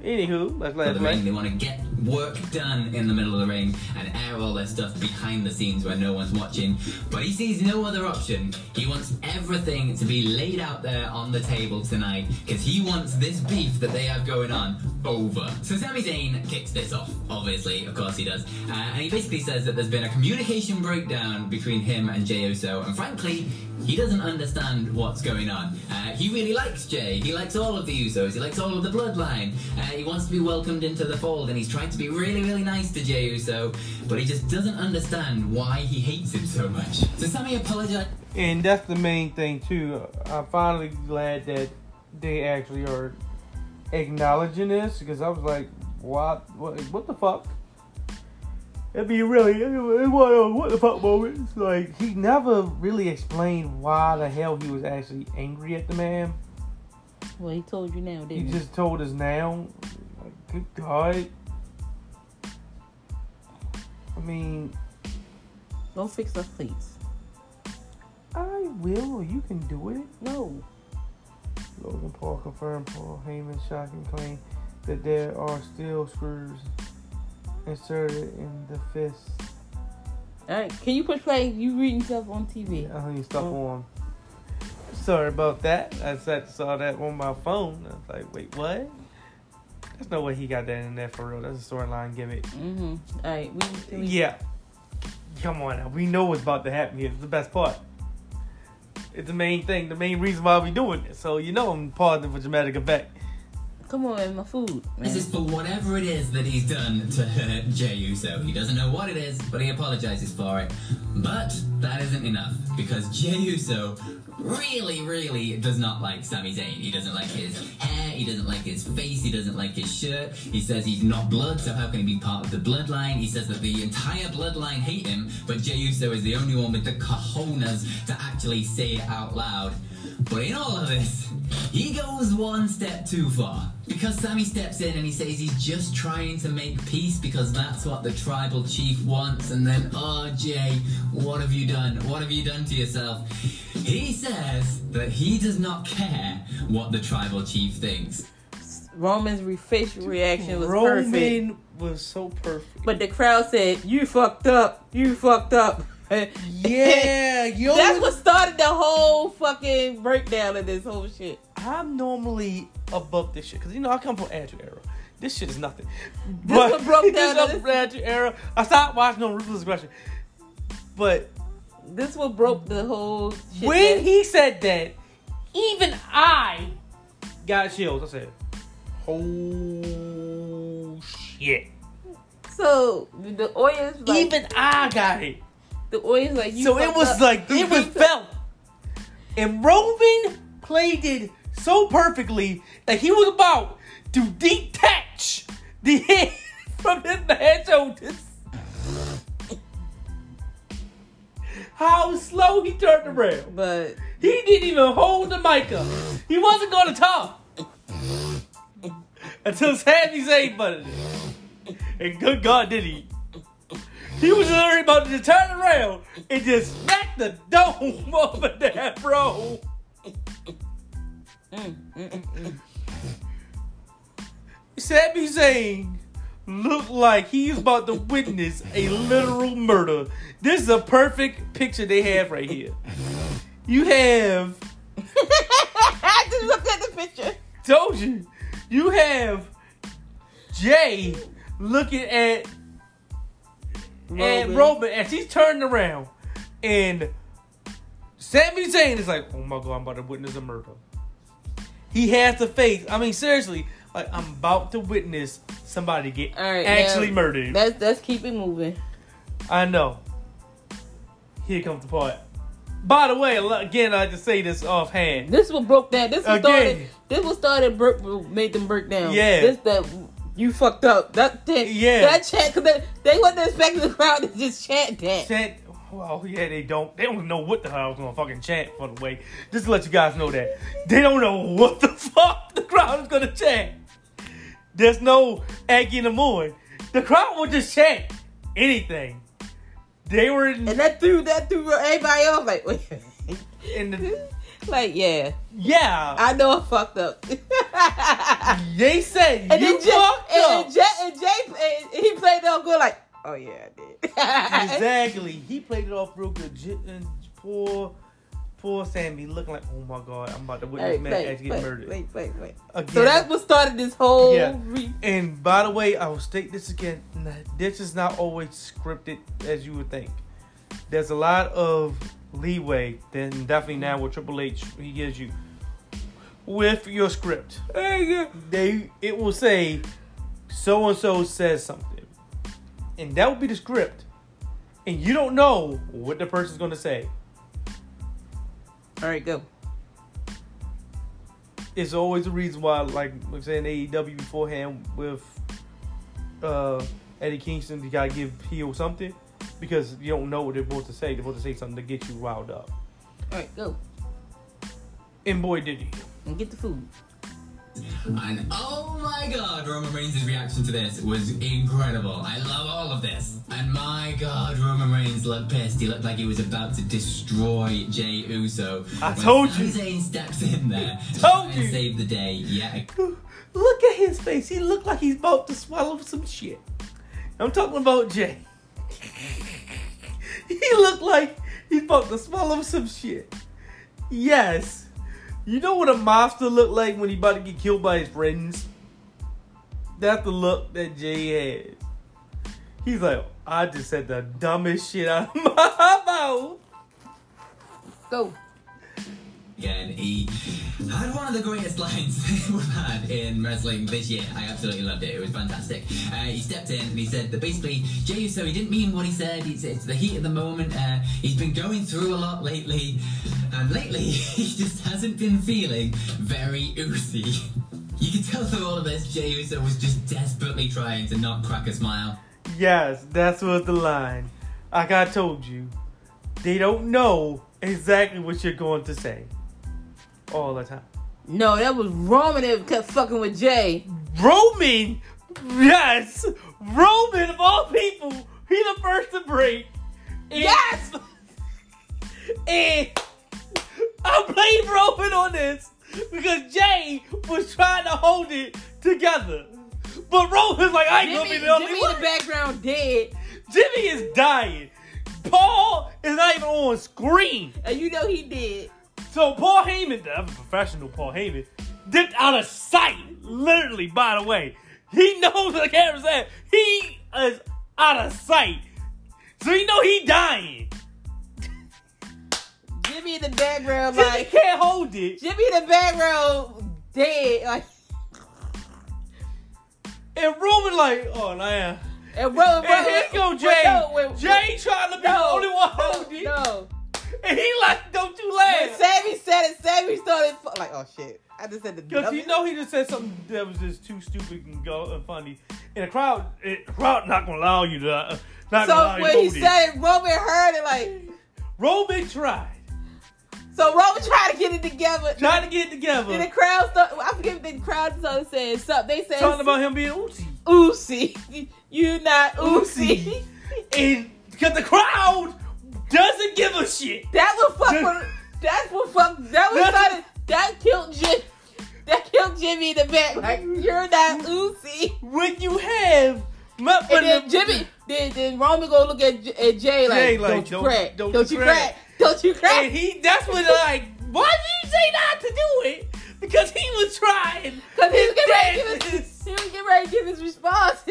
Anywho, let's let the ring. They want to get work done in the middle of the ring and air all their stuff behind the scenes where no one's watching. But he sees no other option. He wants everything to be laid out there on the table tonight because he wants this beef that they have going on over. So Sami Zayn kicks this off, obviously, of course he does. Uh, and he basically says that there's been a communication breakdown between him and Jey Uso, and frankly, he doesn't understand what's going on. Uh, he really likes Jey. He likes all of the Usos. He likes all of the bloodline. Uh, he wants to be welcomed into the fold, and he's trying to be really, really nice to Jey Uso, but he just doesn't understand why he hates him so much. So Sami apologized. And that's the main thing too. I'm finally glad that they actually are acknowledging this because I was like, what, what, what the fuck? It'd be really, it what the fuck moment. Like he never really explained why the hell he was actually angry at the man. Well, he told you now, He didn't he? just told us now. Like, good God. I mean, don't fix the cleats. I will. You can do it. No. Logan Paul confirmed Paul Heyman's shocking claim that there are still screws inserted in the fist. All right. Can you push play? You reading stuff on TV? I think stuff Oh. on. Sorry about that. I sat saw that on my phone. I was like, wait, what? There's no way he got that in there for real. That's a storyline gimmick. Mm-hmm. All right. We, we, Yeah. Come on now. We know what's about to happen here. It's the best part. It's the main thing, the main reason why we doing this. So you know I'm pausing for dramatic effect. Come on, man, my food. Man. This is for whatever it is that he's done to hurt Jey Uso. He doesn't know what it is, but he apologizes for it. But that isn't enough because Jey Uso really, really does not like Sami Zayn. He doesn't like his hair, he doesn't like his face, he doesn't like his shirt. He says he's not blood, so how can he be part of the bloodline? He says that the entire bloodline hate him, but Jey Uso is the only one with the cojones to actually say it out loud. But in all of this, he goes one step too far. Because Sami steps in and he says he's just trying to make peace because that's what the tribal chief wants. And then, oh, Jey, what have you done? What have you done to yourself? He says that he does not care what the tribal chief thinks. Roman's re- facial reaction was perfect. Roman was so perfect. But the crowd said, "You fucked up. You fucked up." Yeah, yo. That's what started the whole fucking breakdown of this whole shit. I'm normally above this shit because you know I come from Attitude Era. This shit is nothing. This what broke down this this- is Attitude Era. I stopped watching on Ruthless Aggression, but This what broke the whole shit. when he said that, even I got chills. I said, "Oh shit!" so the audience like even I got it. The audience like you so it was up. like it was felt, and Roman played it so perfectly that he was about to detach the head from his man's shoulders. how slow he turned around. But He didn't even hold the mic up. He wasn't going to talk until Sami Zayn butted it. And good God, did he? He was literally about to turn around and just smack the dome over there, bro. Sami Zayn looked like he's about to witness a literal murder. This is a perfect picture they have right here. You have I just looked at the picture. told you. You have Jey looking at and Roman as he's turning around, and Sami Zayn is like, "Oh my god, I'm about to witness a murder." He has to face. I mean, seriously, like I'm about to witness somebody get right, actually now, murdered. Let's let's keep it moving. I know. Here comes the part. By the way, again, I just say this offhand. This what broke down. This was started. This was started. Broke, made them break down. Yeah. This that you fucked up. That thing. Yeah. That chant. Cause they, they wasn't expecting the crowd to just chant that. chant. Well, oh, yeah, they don't. They don't know what the hell I was gonna fucking chant. For the way, just to let you guys know that they don't know what the fuck the crowd is gonna chant. There's no Aggie in the morning. The crowd will just chant anything. They were in, And that threw that threw everybody off. Like wait. in the like yeah. yeah. I know I fucked up. they said and you Jey, fucked and, up. and Jey, and Jey, and he played it all good. Like oh yeah, I did. exactly. He played it off real good. J- And poor, poor Sami looking like, oh my god, I'm about to witness Hey, man wait, actually get murdered. wait, wait, wait. Again. So that's what started this whole. Yeah. Re- And by the way, I will state this again. This is not always scripted as you would think. There's a lot of leeway, then definitely now with Triple H he gives you with your script. They it will say so and so says something, and that will be the script, and you don't know what the person's going to say. all right, go. it's always a reason why, like I'm saying AEW beforehand with uh, Eddie Kingston, you gotta give heel something because you don't know what they're supposed to say. They're supposed to say something to get you riled up. All right, go And boy, did he! and get the food. And oh my god, Roman Reigns' reaction to this was incredible. I love all of this. And my god, Roman Reigns looked pissed. He looked like he was about to destroy Jey Uso. I told Sami you. Zayn steps in there to Told try and you. save the day. Yeah, Look at his face. He looked like he's about to swallow some shit. I'm talking about Jey. he looked like he's about to swallow some shit. Yes. You know what a monster look like when he about to get killed by his friends? That's the look that Jey has. He's like, I just said the dumbest shit out of my mouth. Go. Again. He had one of the greatest lines we've had in wrestling this year. I absolutely loved it. It was fantastic. Uh, he stepped in and he said that basically Jey Uso, he didn't mean what he said. It's, it's the heat of the moment. Uh, he's been going through a lot lately, and lately he just hasn't been feeling very oozy. You can tell through all of this, Jey Uso was just desperately trying to not crack a smile. Yes, that's was the line. Like I told you, they don't know exactly what you're going to say all the time. No, that was Roman that kept fucking with Jey. Roman, yes, Roman of all people, he the first to break. And- Yes! and I blame Roman on this because Jey was trying to hold it together. But Roman's like, I ain't Jimmy, gonna be the only Jimmy in one. the background dead, Jimmy is dying. Paul is not even on screen. and you know he did. So Paul Heyman, the other professional Paul Heyman, dipped out of sight. Literally, by the way, he knows the camera's at. He is out of sight. So you know he dying. Jimmy in the background, Jimmy like can't hold it. Jimmy in the background dead, like And Roman like, oh man. and Roman. And here go Jey. No, wait, Jey trying to be the only one no, holding it. No. And he like, don't you When laugh. Sami said it, Sami started fu- like, oh shit. I just said the Because you know he just said something that was just too stupid and go and funny. And the crowd, it, the crowd not gonna allow you to, uh, not gonna allow So you when to he hold said it, Roman heard it like, Roman tried. So Roman tried to get it together. Tried to get it together. Then the crowd started. I forget what the crowd started saying. Something they said. Talking about him being Uzi. Uzi. You not. Uzi. And because the crowd doesn't give a shit. That was fuck. That's what fuck. That was started. That killed Jim. That killed Jimmy in the back. Like you're not Uzi. When you have my And then Jimmy, then, then Roman go look at, J- at Jey like, Jey like, don't, you crack, don't don't, you crack." don't you crack. And he, that's when like, why did you say not to do it? Because he was trying. Cause he was his getting ready to give his, he was getting ready to give his response.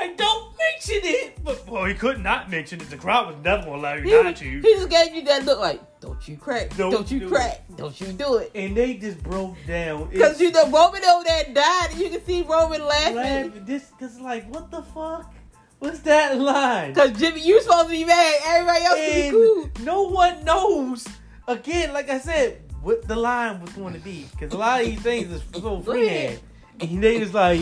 Like, don't mention it. But, well, he could not mention it. The crowd was never to allow you He, not he to. just gave you that look like, don't you crack, Don't don't, you do crack, don't you do it. And they just broke down. Cause It's- you the Roman over there died, and you can see Roman laughing. laughing. This, cause like, what the fuck? What's that line? Cause Jimmy, you supposed to be mad. Everybody else be cool. No one knows. Again, like I said, what the line was going to be. Because a lot of these things is so freehand. Ahead. And they was like,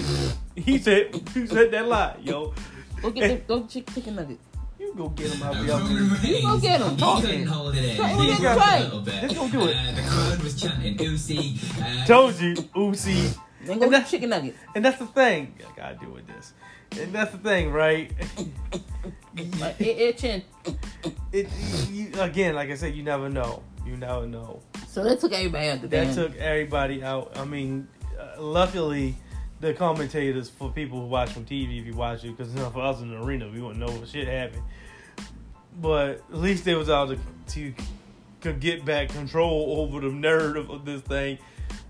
he said, he said that lie, yo. Go get the, go chick chicken nuggets. You go get him out Uh, the Roman oven. Reigns, go get him. He Talking. couldn't hold it in. He let's broke try a little bit. Let's go do it. Uh, the crowd was chanting Uzi. Uh, Told you, Uzi. Then go And get that- chicken nuggets. And that's the thing. I gotta do with this. And that's the thing, right? Like, it, it chin. it, you, again, like I said, you never know. You never know. So they took everybody out the That band. took everybody out. I mean, uh, luckily, the commentators for people who watch from TV, if you watch it, because know, for us in the arena, we wouldn't know what shit happened. But at least they was out to, to could get back control over the narrative of this thing.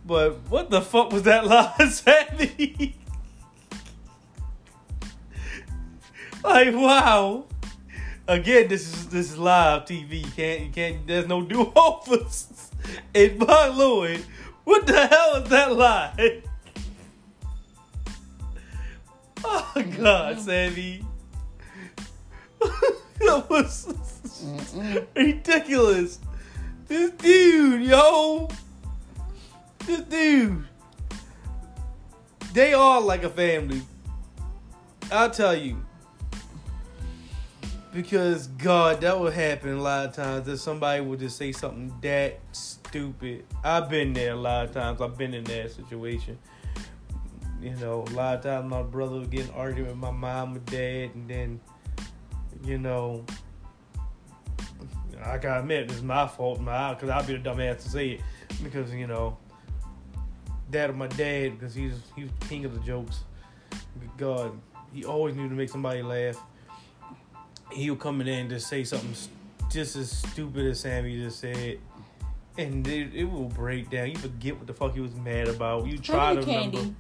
But what the fuck was that line, Sami? like wow. Again, this is this is live TV. You can't you can't. There's no do overs. And my lord, what the hell is that line? Oh God, Sami, that was Mm-mm. ridiculous. This dude, yo, this dude, they are like a family. I'll tell you. Because God, that would happen a lot of times that somebody would just say something that stupid. I've been there a lot of times. I've been in that situation. You know, a lot of times my brother would get in an argument with my mom or dad, and then, you know, I gotta admit, it's my fault, my because I'll be the dumbass to say it because you know, dad of my dad because he's he was king of the jokes. God, he always knew to make somebody laugh. He would come in and just say something just as stupid as Sami just said. And it, it will break down. You forget what the fuck he was mad about. You try to remember. candy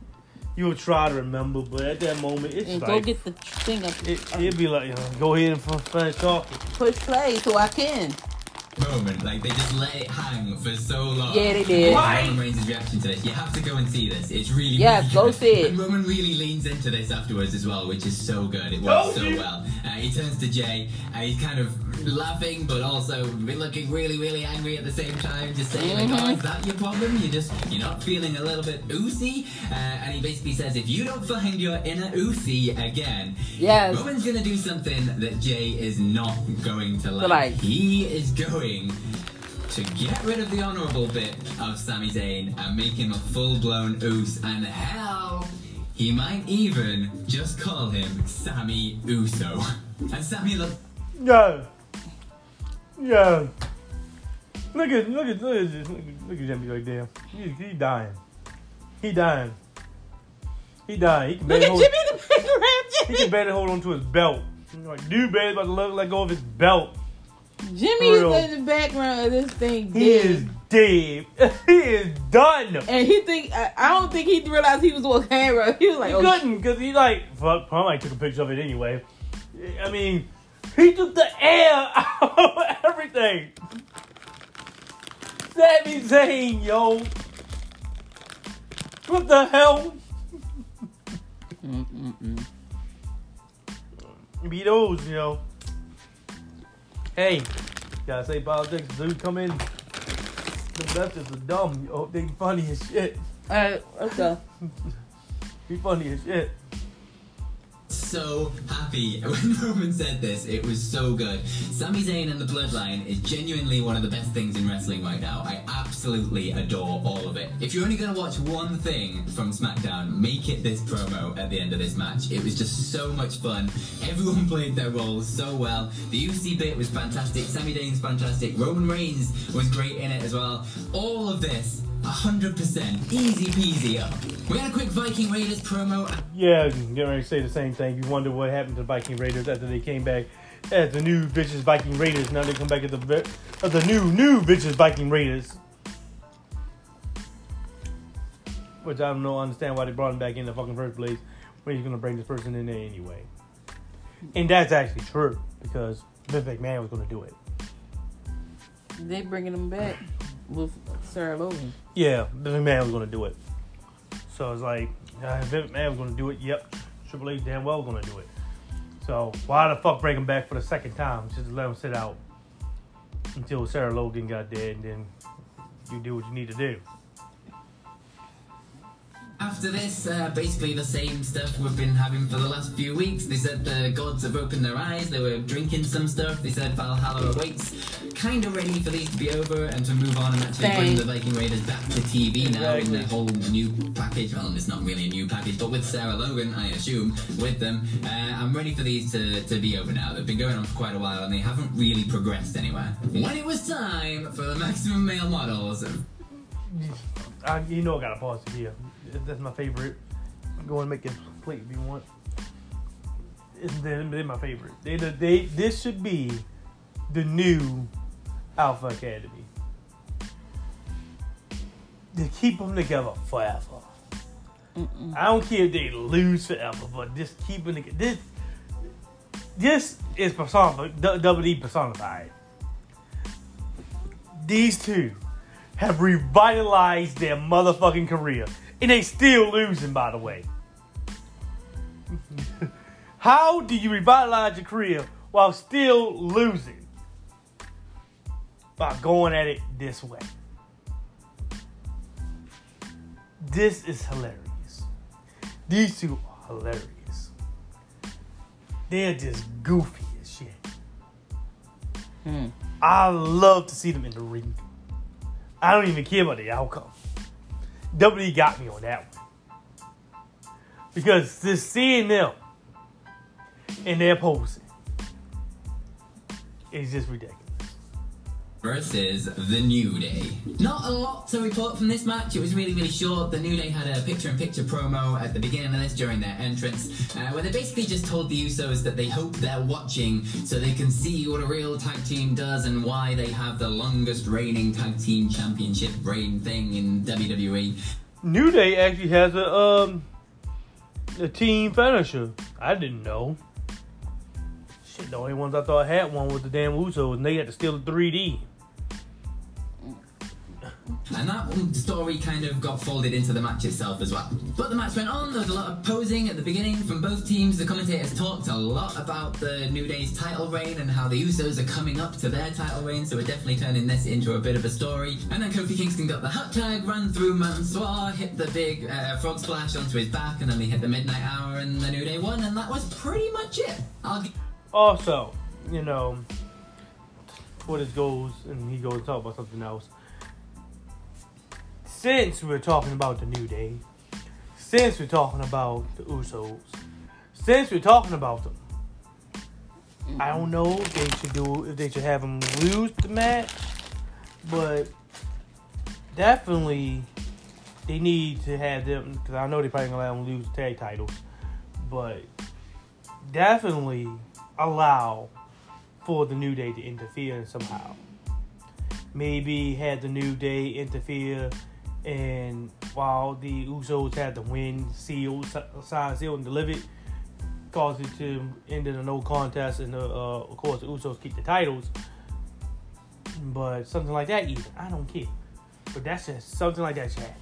You will try to remember, but at that moment, it's and like go get the thing up. it, it'd be like, you know, go ahead and finish talking. Push play so I can. Moment. Like they just let it hang for so long. Yeah, they did. Why? Roman Reigns' reaction to this. You have to go and see this. It's really Yeah, really go good. see it. And Roman really leans into this afterwards as well, which is so good. It Told works so well. Uh, he turns to Jey. Uh, he's kind of laughing, but also looking really, really angry at the same time. Just saying, like, Mhm. "Oh, is that your problem? You're just you're not feeling a little bit oozy." Uh, and he basically says, "If you don't find your inner oozy again, Yes. Roman's gonna do something that Jey is not going to like. like- He is going to get rid of the honourable bit of Sami Zayn and make him a full-blown oos, and hell, he might even just call him Sami Uso. And Sami look Yeah. Yeah. Look at look at look at this. Look at, look at Jimmy right there. He, he dying. He dying. He dying. He can Look at hold, Jimmy in the background. He can barely hold on to his belt. Like dude, barely about to let, let go of his belt. Jimmy real. is in the background of this thing. He is dead. he is done. And he think I, I don't think he realized he was on camera. He was like, He oh, couldn't because he like fuck. Might took a picture of it anyway. I mean, he took the air out of everything. Sami Zayn, yo. What the hell? Mm, mm, mm. Be those, you know. Hey, gotta say politics, dude. Come in. The leftists are dumb. Yo, they funny as shit. All right, let's go. Be funny as shit. So happy when Roman said this. It was so good. Sami Zayn and the Bloodline is genuinely one of the best things in wrestling right now. I absolutely adore all of it. If you're only going to watch one thing from SmackDown, make it this promo at the end of this match. It was just so much fun. Everyone played their roles so well. The UC bit was fantastic. Sami Zayn's fantastic. Roman Reigns was great in it as well. All of this 100% easy peasy up. We had a quick Viking Raiders promo. Yeah, getting ready to say the same thing. You wonder what happened to the Viking Raiders after they came back as the new vicious Viking Raiders. Now they come back as the as the new new vicious Viking Raiders. Which I don't know, understand why they brought him back in the fucking first place. When he's gonna bring this person in there anyway. And that's actually true because Vince McMahon was gonna do it. They bringing him back with Sarah Logan. Yeah, Vince McMahon was gonna do it. So it's like, uh, Vince McMahon was gonna do it. Yep, Triple H damn well gonna do it. So why the fuck bring him back for the second time? Just let him sit out until Sarah Logan got dead, and then you do what you need to do. After this, uh, basically the same stuff we've been having for the last few weeks. They said the gods have opened their eyes, they were drinking some stuff, they said Valhalla awaits. Kind of ready for these to be over and to move on and actually bring Thank- the Viking Raiders back to TV now in Exactly. their whole new package. Well, it's not really a new package, but with Sarah Logan, I assume, with them. Uh, I'm ready for these to, to be over now. They've been going on for quite a while and they haven't really progressed anywhere. When it was time for the maximum male models, I, you know I got to pause here. That's my favorite. Go and make it plate if you want. It's, they're, they're my favorite. They, they, this should be the new Alpha Academy. To keep them together forever. I don't care if they lose forever, but just keep them together. This, this is personified, WWE personified. These two have revitalized their motherfucking career. And they still losing, by the way. How do you revitalize your career while still losing? By going at it this way. This is hilarious. These two are hilarious. They're just goofy as shit. Hmm. I love to see them in the ring. I don't even care about the outcome. WWE got me on that one. Because just seeing them in their posing is just ridiculous. Versus The New Day. Not a lot to report from this match. It was really, really short. The New Day had a picture-in-picture promo at the beginning of this during their entrance, uh, where they basically just told the Usos that they hope they're watching so they can see what a real tag team does and why they have the longest reigning tag team championship reign thing in. WWE. New Day actually has a um a team finisher. I didn't know. Shit, the only ones I thought had one was the damn Usos, and they had to steal the 3D. And that story kind of got folded into the match itself as well. But the match went on, there was a lot of posing at the beginning from both teams. The commentators talked a lot about the New Day's title reign and how the Usos are coming up to their title reign, so we're definitely turning this into a bit of a story. And then Kofi Kingston got the hot tag, ran through Mansoor, hit the big uh, frog splash onto his back, and then they hit the midnight hour and the New Day won, and that was pretty much it. I'll Also, you know, Twitter goes and he goes talk about something else. Since we're talking about the New Day, since we're talking about the Usos, since we're talking about them, I don't know if they should do if they should have them lose the match, but definitely they need to have them because I know they're probably gonna let them lose the tag titles, but definitely allow for the New Day to interfere somehow. Maybe had the New Day interfere, and while the Usos had the win sealed, si- signed, sealed, and delivered, cause it to end in a no contest, and uh, uh, of course the Usos keep the titles. But something like that, even I don't care. But that's just something like that happen,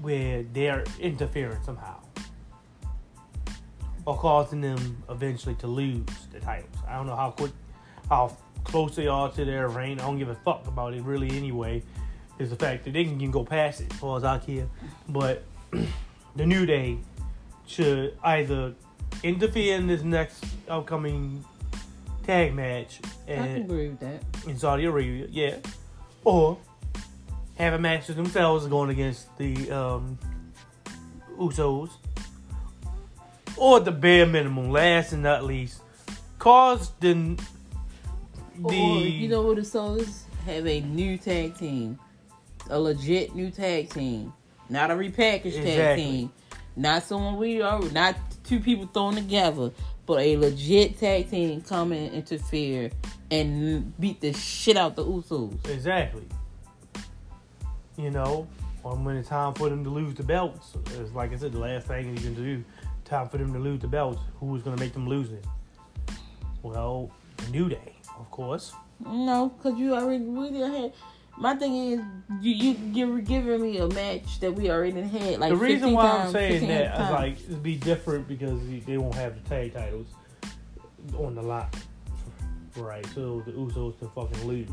where they're interfering somehow or causing them eventually to lose the titles. I don't know how quick, how close they are to their reign. I don't give a fuck about it really anyway. Is the fact that they can, can go past it as far as I care. But the New Day should either interfere in this next upcoming tag match and agree with that. in Saudi Arabia, yeah, or have a match with themselves going against the um, Usos, or at the bare minimum, last and not least, cause the the or you know what the Souls have a new tag team, a legit new tag team, not a repackaged tag team, not someone we are, not two people thrown together, but a legit tag team come and interfere and beat the shit out the Usos. exactly, you know, when it's time for them to lose the belts, it's like I said, the last thing you can do, time for them to lose the belts. Who is going to make them lose it? Well, New Day, of course. No, because you already we had. My thing is, you you give giving me a match that we already had. Like the reason why times, I'm saying 15 that is times. like it'd be different because they won't have the tag titles on the lot, right? So the Usos can fucking lose,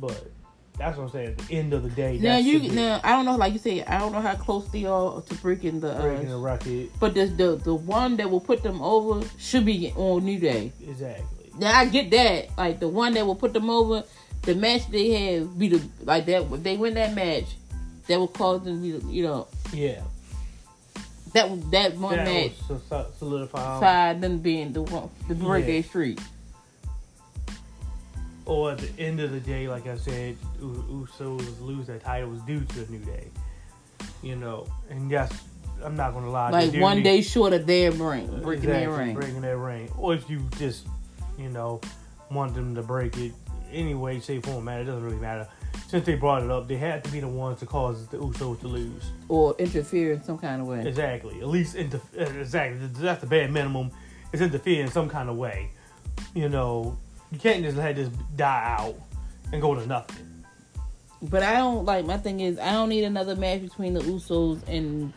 but that's what I'm saying. At the end of the day, now you now I don't know, like you said, I don't know how close they are to breaking the. breaking the Uh, record but the, the the one that will put them over should be on New Day. exactly. Now I get that, like the one that will put them over, the match they have be the like that. If they win that match, that will cause them, to be, you know, Yeah, that will- that one that match was so- solidify. side them being the one the break Yeah. streak. Or at the end of the day, like I said, Usos lose that title was due to the New Day. You know, and yes, I'm not gonna lie. Like one day short of their ring, breaking their ring. breaking their ring. Or if you just, you know, want them to break it anyway, shape, form, matter. It doesn't really matter. Since they brought it up, they had to be the ones to cause the Usos to lose. or interfere in some kind of way. Exactly. At least, inter- uh, exactly. That's the bare minimum. It's interfere in some kind of way. You know, you can't just let this die out and go to nothing. But I don't like my thing is I don't need another match between the Usos and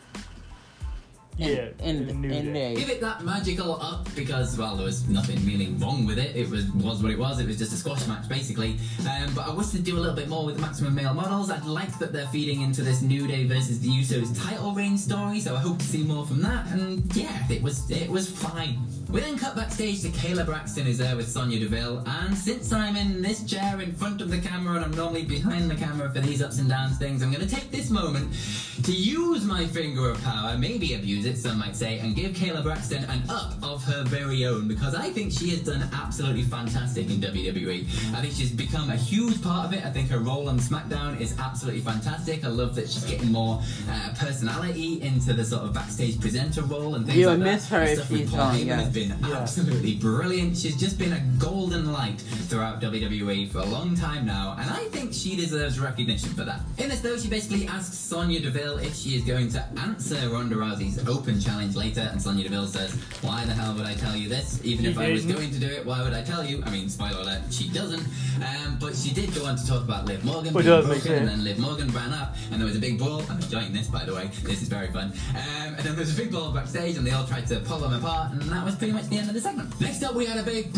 Yeah, and, and New and Day. Give it that magical up because, well, there was nothing really wrong with it. It was was what it was. It was just a squash match, basically. Um, but I wish to do a little bit more with the Maximum Male models. I'd like that they're feeding into this New Day versus the Usos title reign story, so I hope to see more from that. And yeah, it was it was fine. We then cut backstage to Kayla Braxton is there with Sonya Deville, and since I'm in this chair in front of the camera and I'm normally behind the camera for these ups and downs things, I'm going to take this moment to use my finger of power, maybe abuse it, some might say, and give Kayla Braxton an up of her very own because I think she has done absolutely fantastic in WWE. I think she's become a huge part of it. I think her role on SmackDown is absolutely fantastic. I love that she's getting more uh, personality into the sort of backstage presenter role and things You'll like that. miss her if she's Heyman yes. has been absolutely brilliant. She's just been a golden light throughout WWE for a long time now, and I think she deserves recognition for that. In this, though, she basically asks Sonya Deville if she is going to answer Ronda Rousey's open challenge later, and Sonya Deville says, Why the hell would I tell you this? Even if I was going to do it, why would I tell you? I mean, spoiler alert, she doesn't. Um, but she did go on to talk about Liv Morgan Which being broken, and then Liv Morgan ran up, and there was a big brawl. I'm enjoying this, by the way. This is very fun. Um, and then there was a big brawl backstage, and they all tried to pull them apart, and that was pretty much the end of the segment. Next up, we had a big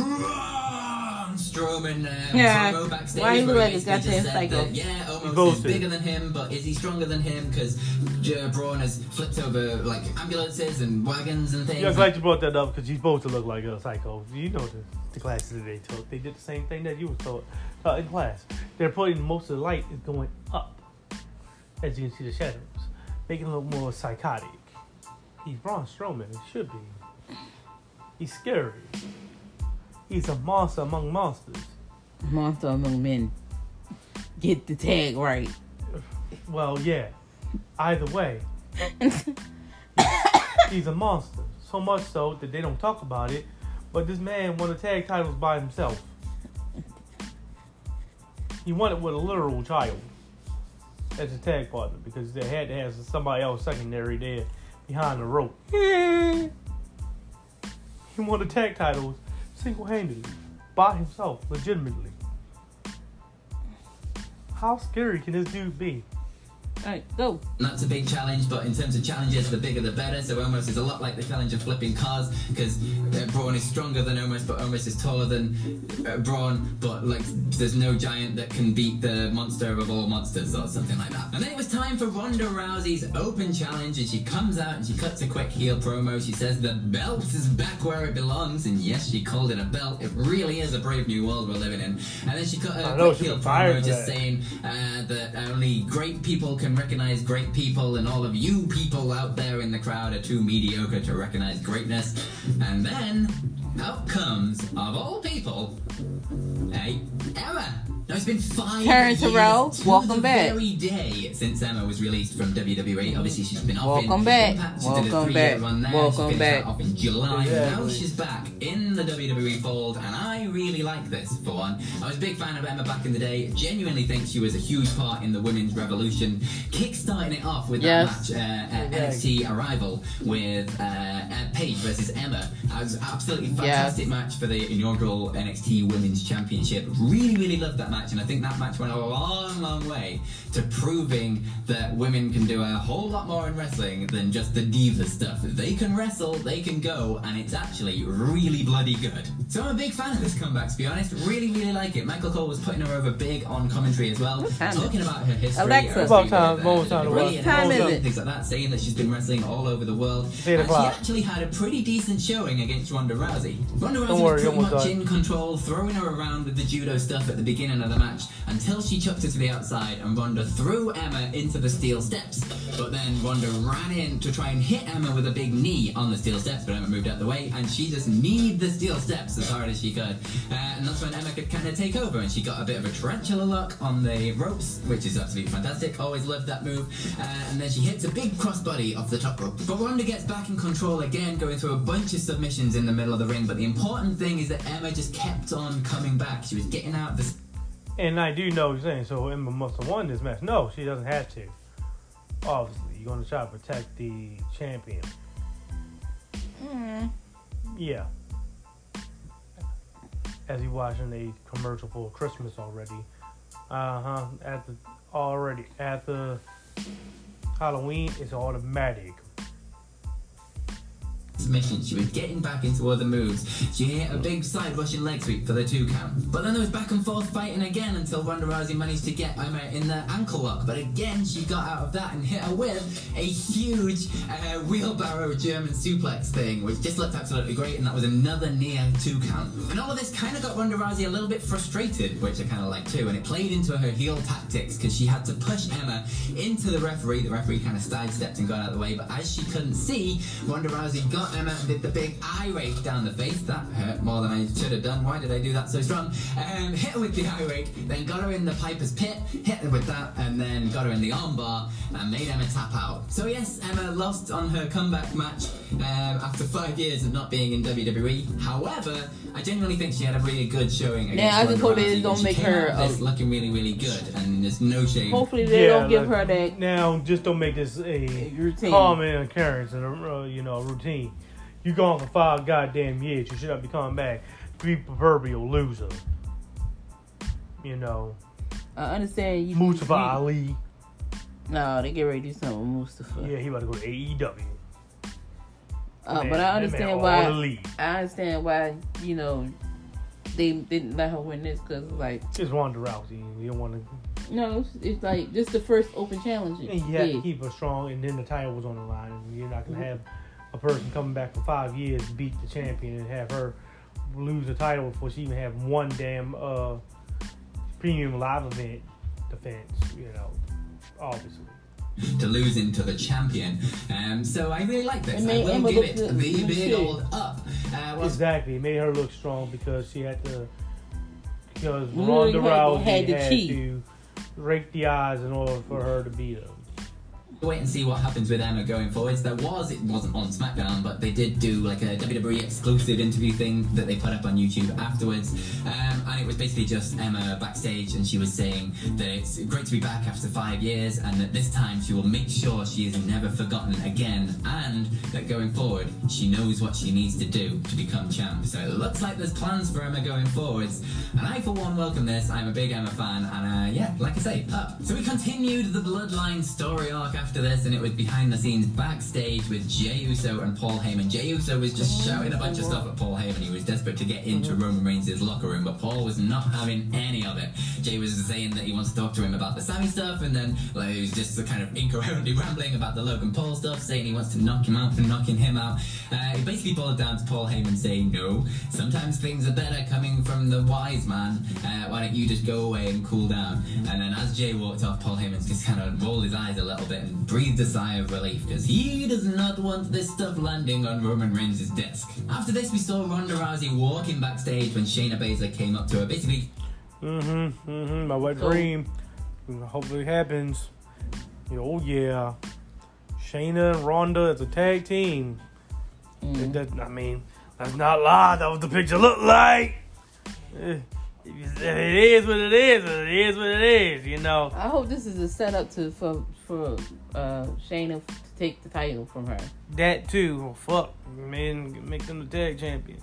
Braun Strowman um, Yeah. promo backstage. Why he where look like a basically just goddamn said that, yeah, He almost is boasted. bigger than him, but is he stronger than him? Because uh, Braun has flipped over like ambulances and wagons and things. Yeah, I'm glad you brought that up because he's supposed to look like a psycho. You know the, the classes that they took. They did the same thing that you was taught uh, in class. They're putting most of the light is going up, as you can see the shadows, making it look more psychotic. He's Braun Strowman. It should be. He's scary. He's a monster among monsters. Monster among men. Get the tag right. Well, yeah. Either way, he's a monster. So much so that they don't talk about it. But this man won the tag titles by himself. He won it with a literal child as a tag partner because they had to have somebody else secondary there behind the rope. He won the tag titles single handedly by himself, legitimately. How scary can this dude be? All right, go. And that's a big challenge, but in terms of challenges, the bigger the better. So Omos is a lot like the challenge of flipping cars, because uh, Braun is stronger than Omos, but Omos is taller than uh, Braun. But like, there's no giant that can beat the monster of all monsters, or something like that. And then it was time for Ronda Rousey's open challenge, and she comes out and she cuts a quick heel promo. She says the belt is back where it belongs, and yes, she called it a belt. It really is a brave new world we're living in. And then she cut a I know, quick heel promo, just saying uh, that only great people can recognize great people, and all of you people out there in the crowd are too mediocre to recognize greatness. And then out comes, of all people, hey, Emma. Now it's been five Karen years Terrell, to welcome the back. very day since Emma was released from WWE. Obviously, she's been off Welcome in back. Impact. She did a three-year back. run there. Welcome she finished back. off in July. Now she's back in the WWE fold, and I really like this for one. I was a big fan of Emma back in the day. Genuinely think she was a huge part in the women's revolution, kick-starting it off with Yes. that match uh, at NXT Arrival with uh, uh, Paige versus Emma. It was absolutely fantastic match for the inaugural NXT Women's Championship. Really, really loved that match, and I think that match went a long, long way to proving that women can do a whole lot more in wrestling than just the diva stuff. They can wrestle, they can go, and it's actually really bloody good. So I'm a big fan of this comeback, to be honest. Really, really like it. Michael Cole was putting her over big on commentary as well, What talking about her history. Alexa. her About time, with, time to WWE watch. and Time is it? Things like that, saying that she's been wrestling all over the world. And she actually had a pretty decent showing against Ronda Rousey. Ronda Rousey worry, was pretty much done. in control, throwing her around with the judo stuff at the beginning of the match until she chucked her to the outside and Ronda threw Emma into the steel steps. But then Ronda ran in to try and hit Emma with a big knee on the steel steps, but Emma moved out the way and she just kneed the steel steps as hard as she could. Uh, and that's when Emma could kind of take over and she got a bit of a tarantula lock on the ropes, which is absolutely fantastic. Always loved that move. Uh, and then she hits a big crossbody off the top rope. But Ronda gets back in control again, going through a bunch of submissions in the middle of the ring. But the important thing is that Emma just kept on coming back. She was getting out of the And I do know what you're saying. So Emma must have won this match. No, she doesn't have to. Obviously, you're going to try to protect the champion. Yeah. As you watching a commercial for Christmas already. Uh huh. At the already at the Halloween, it's automatic. Submission. She was getting back into other moves. She hit a big side Russian leg sweep for the two count. But then there was back and forth fighting again until Ronda Rousey managed to get Emma in the ankle lock. But again, she got out of that and hit her with a huge uh, wheelbarrow German suplex thing, which just looked absolutely great. And that was another near two count. And all of this kind of got Ronda Rousey a little bit frustrated, which I kind of like too. And it played into her heel tactics because she had to push Emma into the referee. The referee kind of sidestepped and got out of the way. But as she couldn't see, Ronda Rousey got Emma and did the big eye rake down the face. That hurt more than I should have done. Why did I do that so strong? Um, hit her with the eye rake, then got her in the Piper's Pit, hit her with that, and then got her in the armbar and made Emma tap out. So yes, Emma lost on her comeback match um, after five years of not being in WWE. However, I genuinely think she had a really good showing. Against Yeah, I just Ronda hope they don't make her, out this uh, looking really, really good, and there's no shame. Hopefully they don't give her that Now, just don't make this a routine. common occurrence and a uh, you know a routine. You gone for five goddamn years. You should not be coming back. Be proverbial loser. You know, I understand you. Mustafa you- Ali. No, they get ready to do something with Mustafa. Yeah, he about to go to AEW. Uh, Man, but I understand why. I understand why you know they didn't let her win this because like It's Ronda Rousey. You don't want to. no, it's, it's like just the first open challenge. And you have Yeah. to keep her strong, and then the title was on the line. And you're not Mm-hmm. gonna have a person coming back for five years beat the champion and have her lose the title before she even have one damn uh, premium live event defense. You know, obviously. to losing to the champion. Um, so I really like this. It I will Emma give it good. the Good big old up. Uh, well, Exactly, it made her look strong because she had to. Because Literally Ronda had- Rousey had had, to to rake the eyes in order for her to beat her. Wait and see what happens with Emma going forwards. There was, it wasn't on SmackDown, but they did do like a WWE exclusive interview thing that they put up on YouTube afterwards. Um, and it was basically just Emma backstage, and she was saying that it's great to be back after five years, and that this time she will make sure she is never forgotten again, and that going forward, she knows what she needs to do to become champ. So it looks like there's plans for Emma going forwards, and I, for one, welcome this. I'm a big Emma fan, and uh, yeah, like I say, up. So we continued the Bloodline story arc after this, and it was behind the scenes backstage with Jey Uso and Paul Heyman. Jey Uso was just shouting a bunch of stuff at Paul Heyman. He was desperate to get into Roman Reigns' locker room, but Paul was not having any of it. Jey was saying that he wants to talk to him about the Sami stuff, and then like he was just kind of incoherently rambling about the Logan Paul stuff, saying he wants to knock him out for knocking him out. Uh, it basically boiled down to Paul Heyman saying, "No, sometimes things are better coming from the wise man. Uh, why don't you just go away and cool down?" And then as Jey walked off, Paul Heyman just kind of rolled his eyes a little bit and breathed a sigh of relief because he does not want this stuff landing on Roman Reigns' desk. After this, we saw Ronda Rousey walking backstage when Shayna Baszler came up to her, basically Mm-hmm. Mm-hmm. My wet So- dream. Hopefully it happens. Oh yeah. Shayna and Ronda as a tag team. Mm. It does, I mean, let's not lie. That was the picture looked like. Eh, It is what it is. It is what it is. You know. I hope this is a setup to for for uh, Shayna to take the title from her. That too. Oh, fuck. Man, make them the tag champions.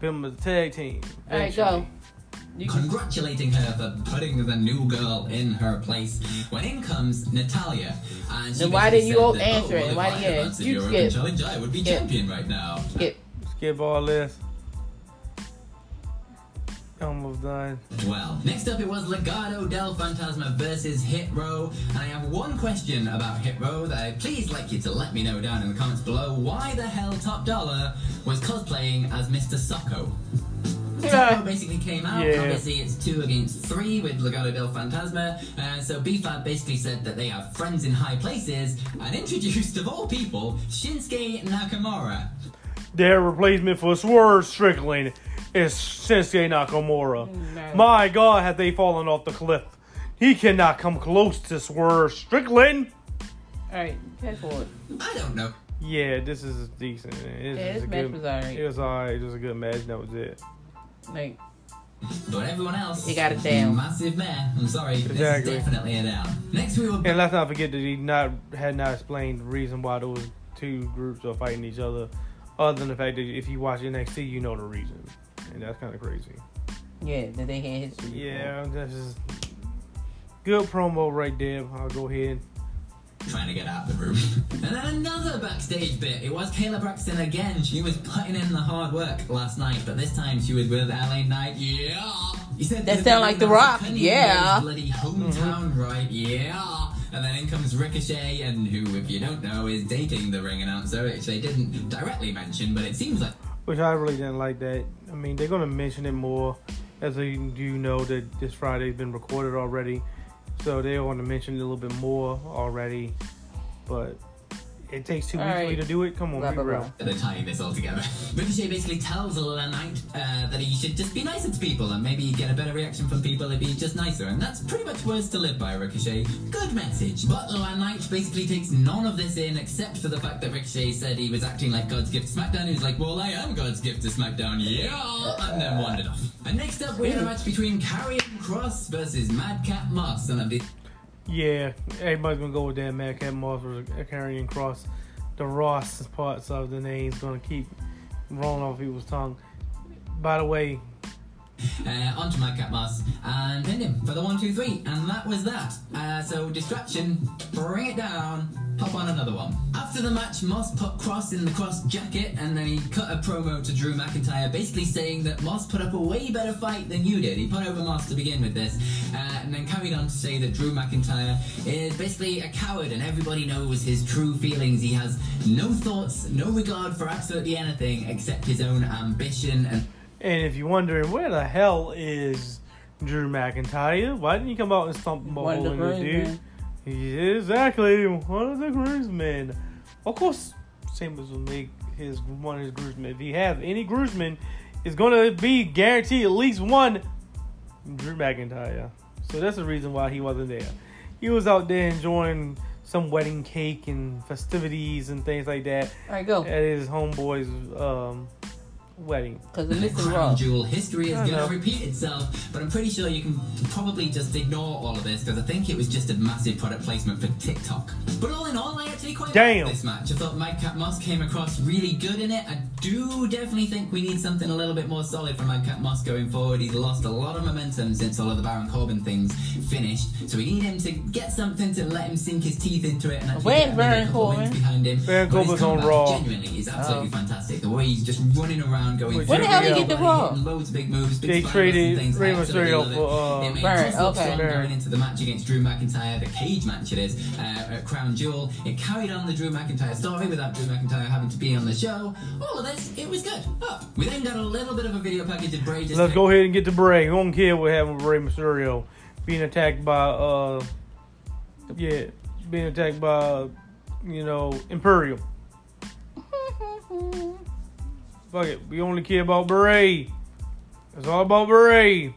Put them as a tag team. All right, go. You congratulating her for putting the new girl in her place. When in comes Natalya, and she Then why didn't you said that, answer oh, it? Why I didn't had you- you your skip. open challenge, I would be Skip. champion right now. skip. Skip all this. Almost done. Well, next up it was Legado del Fantasma versus Hit Row, and I have one question about Hit Row that I'd please like you to let me know down in the comments below. Why the hell Top Dollar was cosplaying as Mr. Socko? Yeah. Basically came out. Yeah. Obviously, it's two against three with Legado del Fantasma. Uh, so B-Fab basically said that they have friends in high places and introduced, of all people, Shinsuke Nakamura. Their replacement for Swerve Strickland is Shinsuke Nakamura. No. My God, have they fallen off the cliff? He cannot come close to Swerve Strickland. All right, head forward. I don't know. Yeah, this is decent. It's Yeah, this a match good, was alright. It was alright. It was a good match. That was it. Like, But everyone else, He got it down. Massive man. I'm sorry, this is definitely a down. Next we will. And let's not forget that he not had not explained the reason why those two groups are fighting each other, other than the fact that if you watch NXT, you know the reason, and that's kind of crazy. yeah, that they had history. before. Yeah, that's just good promo right there. I'll go ahead. trying to get out of the room. and then another backstage bit. It was Kayla Braxton again. She was putting in the hard work last night, but this time she was with LA Knight. Yeah. He said That to sound like The Rock. "Couldn't Yeah. even Bloody hometown, mm-hmm. right? Yeah. And then in comes Ricochet, and who, if you don't know, is dating the ring announcer, which they didn't directly mention, but it seems like Which I really didn't like that. I mean, they're gonna mention it more, as they do know that this Friday's been recorded already, so they're gonna mention it a little bit more already. But it takes two All weeks for you to do it. Come on, Blah, be blah, real. blah. they're tying this all together. Ricochet basically tells LA Knight uh, that he should just be nicer to people and maybe get a better reaction from people if he's just nicer. And that's pretty much words to live by, Ricochet. Good message. But LA Knight basically takes none of this in except for the fact that Ricochet said he was acting like God's gift to SmackDown. He was like, well, I am God's gift to SmackDown, yeah! And then wandered off. And next up, we had a match between Karrion Kross versus Madcap Moss. And the Yeah, everybody's gonna go with that. Madcap Moss or Karrion Kross. The Ross parts of the name's gonna keep rolling off people's tongue. By the way, uh, onto Madcap Moss and pinned him for the one, two, three, and that was that. Uh, so distraction, bring it down, hop on another one. After the match, Moss put Kross in the Kross jacket, and then he cut a promo to Drew McIntyre, basically saying that Moss put up a way better fight than you did. He put over Moss to begin with this, uh, and then carried on to say that Drew McIntyre is basically a coward, and everybody knows his true feelings. He has no thoughts, no regard for absolutely anything except his own ambition and. and if you're wondering where the hell is Drew McIntyre, why didn't he come out and stomp him all One the dude? groomsmen. Exactly one of the groomsmen. Of course, Sheamus will make his one of his groomsmen. If he have any groomsmen, it's gonna be guaranteed at least one Drew McIntyre. So that's the reason why he wasn't there. He was out there enjoying some wedding cake and festivities and things like that All right, go. at his homeboy's um, wedding. Because the The missing crown jewel history is going to repeat itself, but I'm pretty sure you can probably just ignore all of this because I think it was just a massive product placement for TikTok. But all in all, I actually quite Damn. liked this match. I thought Madcap Moss came across really good in it. I do definitely think we need something a little bit more solid from Madcap Moss going forward. He's lost a lot of momentum since all of the Baron Corbin things finished, so we need him to get something to let him sink his teeth into it and actually Where's get Baron a couple wins Corbin? behind him. Baron But Corbin's on Raw. Genuinely is absolutely Oh. fantastic. The way he's just running around going. When the hell did he get the Raw? Hitting Loads of big moves. Big They spiders traded things. Rey Mysterio it. for, uh, It made Baron, Chris look okay. going into the match against Drew McIntyre, the cage match it is, uh, at Crown Jewel. It carried on the Drew McIntyre story without Drew McIntyre having to be on the show. All of this, it was good. Oh, we then got a little bit of a video package of Bray just Let's go ahead and get to Bray. We don't care what happened with Rey Mysterio being attacked by uh yeah, being attacked by you know Imperium. Fuck it, we only care about Bray. It's all about Bray.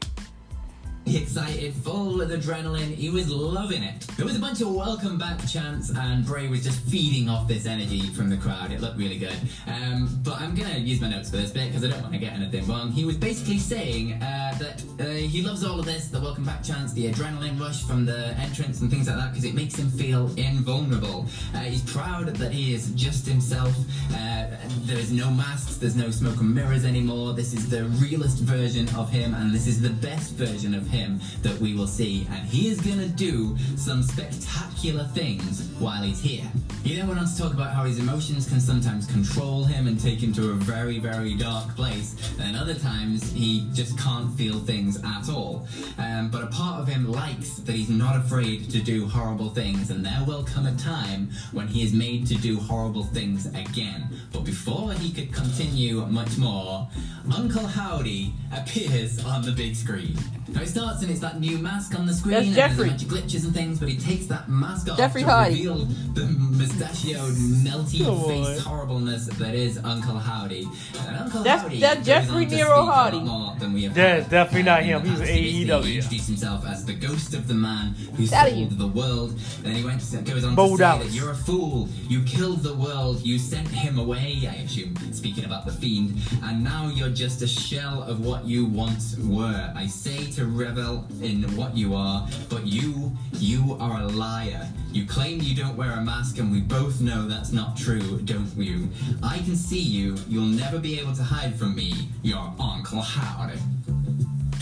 Excited, full of adrenaline. He was loving it. There was a bunch of welcome back chants, and Bray was just feeding off this energy from the crowd. It looked really good. Um, but I'm gonna use my notes for this bit because I don't want to get anything wrong. He was basically saying uh, that uh, he loves all of this, the welcome back chants, the adrenaline rush from the entrance and things like that, because it makes him feel invulnerable. Uh, he's proud that he is just himself. Uh, there is no masks, there's no smoke and mirrors anymore. This is the realest version of him, and this is the best version of him that we will see. And he is gonna do some spectacular things while he's here. He then went on to talk about how his emotions can sometimes control him and take him to a very, very dark place, and other times he just can't feel things at all. Um, but a part of him likes that he's not afraid to do horrible things, and there will come a time when he is made to do horrible things again. But before he could continue much more, Uncle Howdy appears on the big screen. Now starts and it's that new mask on the screen, That's Jeffrey. there's a bunch of glitches and things, but he takes that mask off Jeffrey to Hardy. reveal the mustachioed, melty Come face horribleness that is Uncle Howdy. And Uncle That's- Howdy that's Jeffrey Nero speak a lot Hardy. more than we have That's had, definitely not him. He's past. He basically introduced himself as the ghost of the man who Telling you. sold the world. Then he went to, goes on Bo to say Dallas. that you're a fool. You killed the world. You sent him away. I assume speaking about the fiend. And now you're just a shell of what you once were. I say to in what you are, but you, you are a liar. You claim you don't wear a mask, and we both know that's not true, don't you? I can see you. You'll never be able to hide from me. Your Uncle Howdy.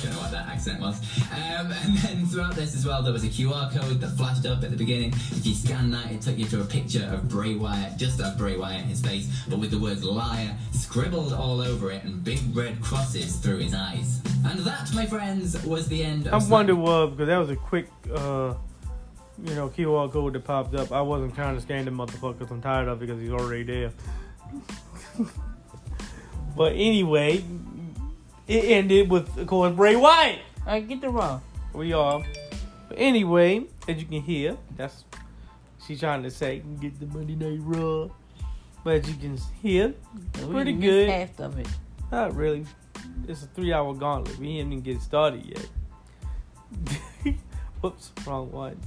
Don't know what that accent was. Um, and then throughout this as well, there was a QR code that flashed up at the beginning. If you scan that, it took you to a picture of Bray Wyatt, just of Bray Wyatt, in his face, but with the words liar scribbled all over it and big red crosses through his eyes. And that, my friends, was the end of I wonder what because that was a quick uh you know QR code that popped up. I wasn't trying to scan the motherfucker 'cause I'm tired of it because he's already there. but anyway, it ended with of course Bray Wyatt. Right, get the wrong. We are. But anyway, as you can hear, that's she's trying to say get the Monday Night Raw. But as you can hear, We pretty good. Half of it. Not really. It's a three hour gauntlet. We didn't even get started yet. Whoops, wrong one.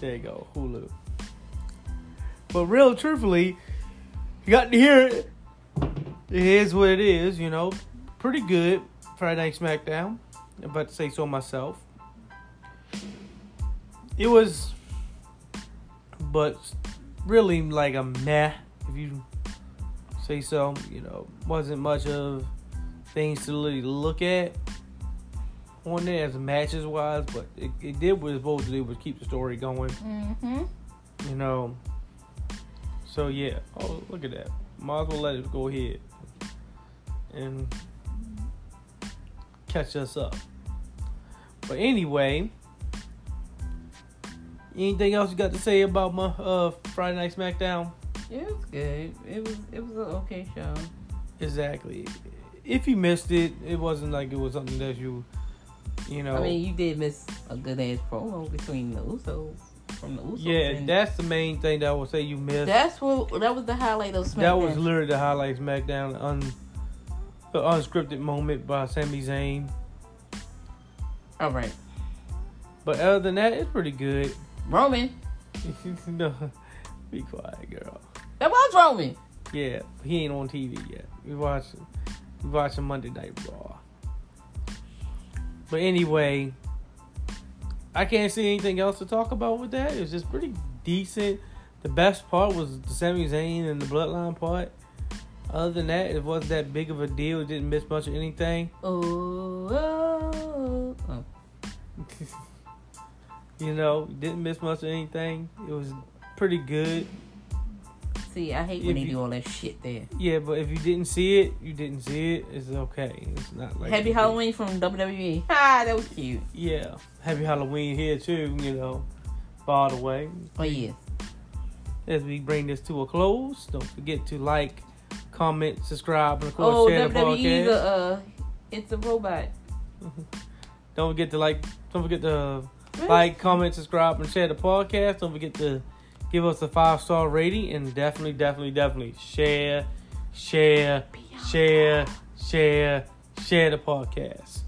There you go, Hulu. But real truthfully, you got to hear it. It is what it is, you know. Pretty good. Friday Night SmackDown. I'm about to say so myself. It was, but really like a meh, if you say so. You know, wasn't much of things to really look at on there as matches wise, but it, it did what it was supposed to do was keep the story going. Mm-hmm. You know. So yeah. Oh, look at that. Might as well let it go ahead and catch us up. But anyway, anything else you got to say about my uh Friday Night SmackDown? It was good. It was it was an okay show. Exactly. If you missed it, it wasn't like it was something that you, you know. I mean, you did miss a good ass promo between the Usos from the Usos. yeah, that's the main thing that I would say you missed. that's what that was the highlight of SmackDown. That was literally the highlight SmackDown, un, the unscripted moment by Sami Zayn. all right. But other than that, it's pretty good. Roman. no, be quiet, girl. That was Roman. Yeah, he ain't on TV yet. We watching, we watch watching Monday Night Raw. But anyway, I can't see anything else to talk about with that. It was just pretty decent. The best part was the Sami Zayn and the Bloodline part. Other than that, it wasn't that big of a deal. It didn't miss much of anything. Oh, oh, oh. You know, didn't miss much of anything. It was pretty good. See, I hate when If they you- do all that shit there. Yeah, but if you didn't see it, you didn't see it. It's okay. It's not like Happy Halloween from WWE. Ah, that was cute. Yeah, happy Halloween here too. You know, by the way, Oh yeah. as we bring this to a close, don't forget to like, comment, subscribe, and of course Oh, share the podcast. a uh, it's a robot. Don't forget to like. Don't forget to like, comment, subscribe, and share the podcast. Don't forget to give us a five star rating and definitely, definitely, definitely share, share, share, share, share the podcast.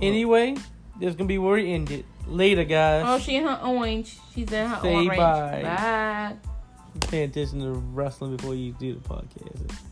Anyway, this is gonna be where we end it. Later, guys. Oh, she in her orange. She's in her Say orange. bye. Bye. Pay attention to wrestling before you do the podcast.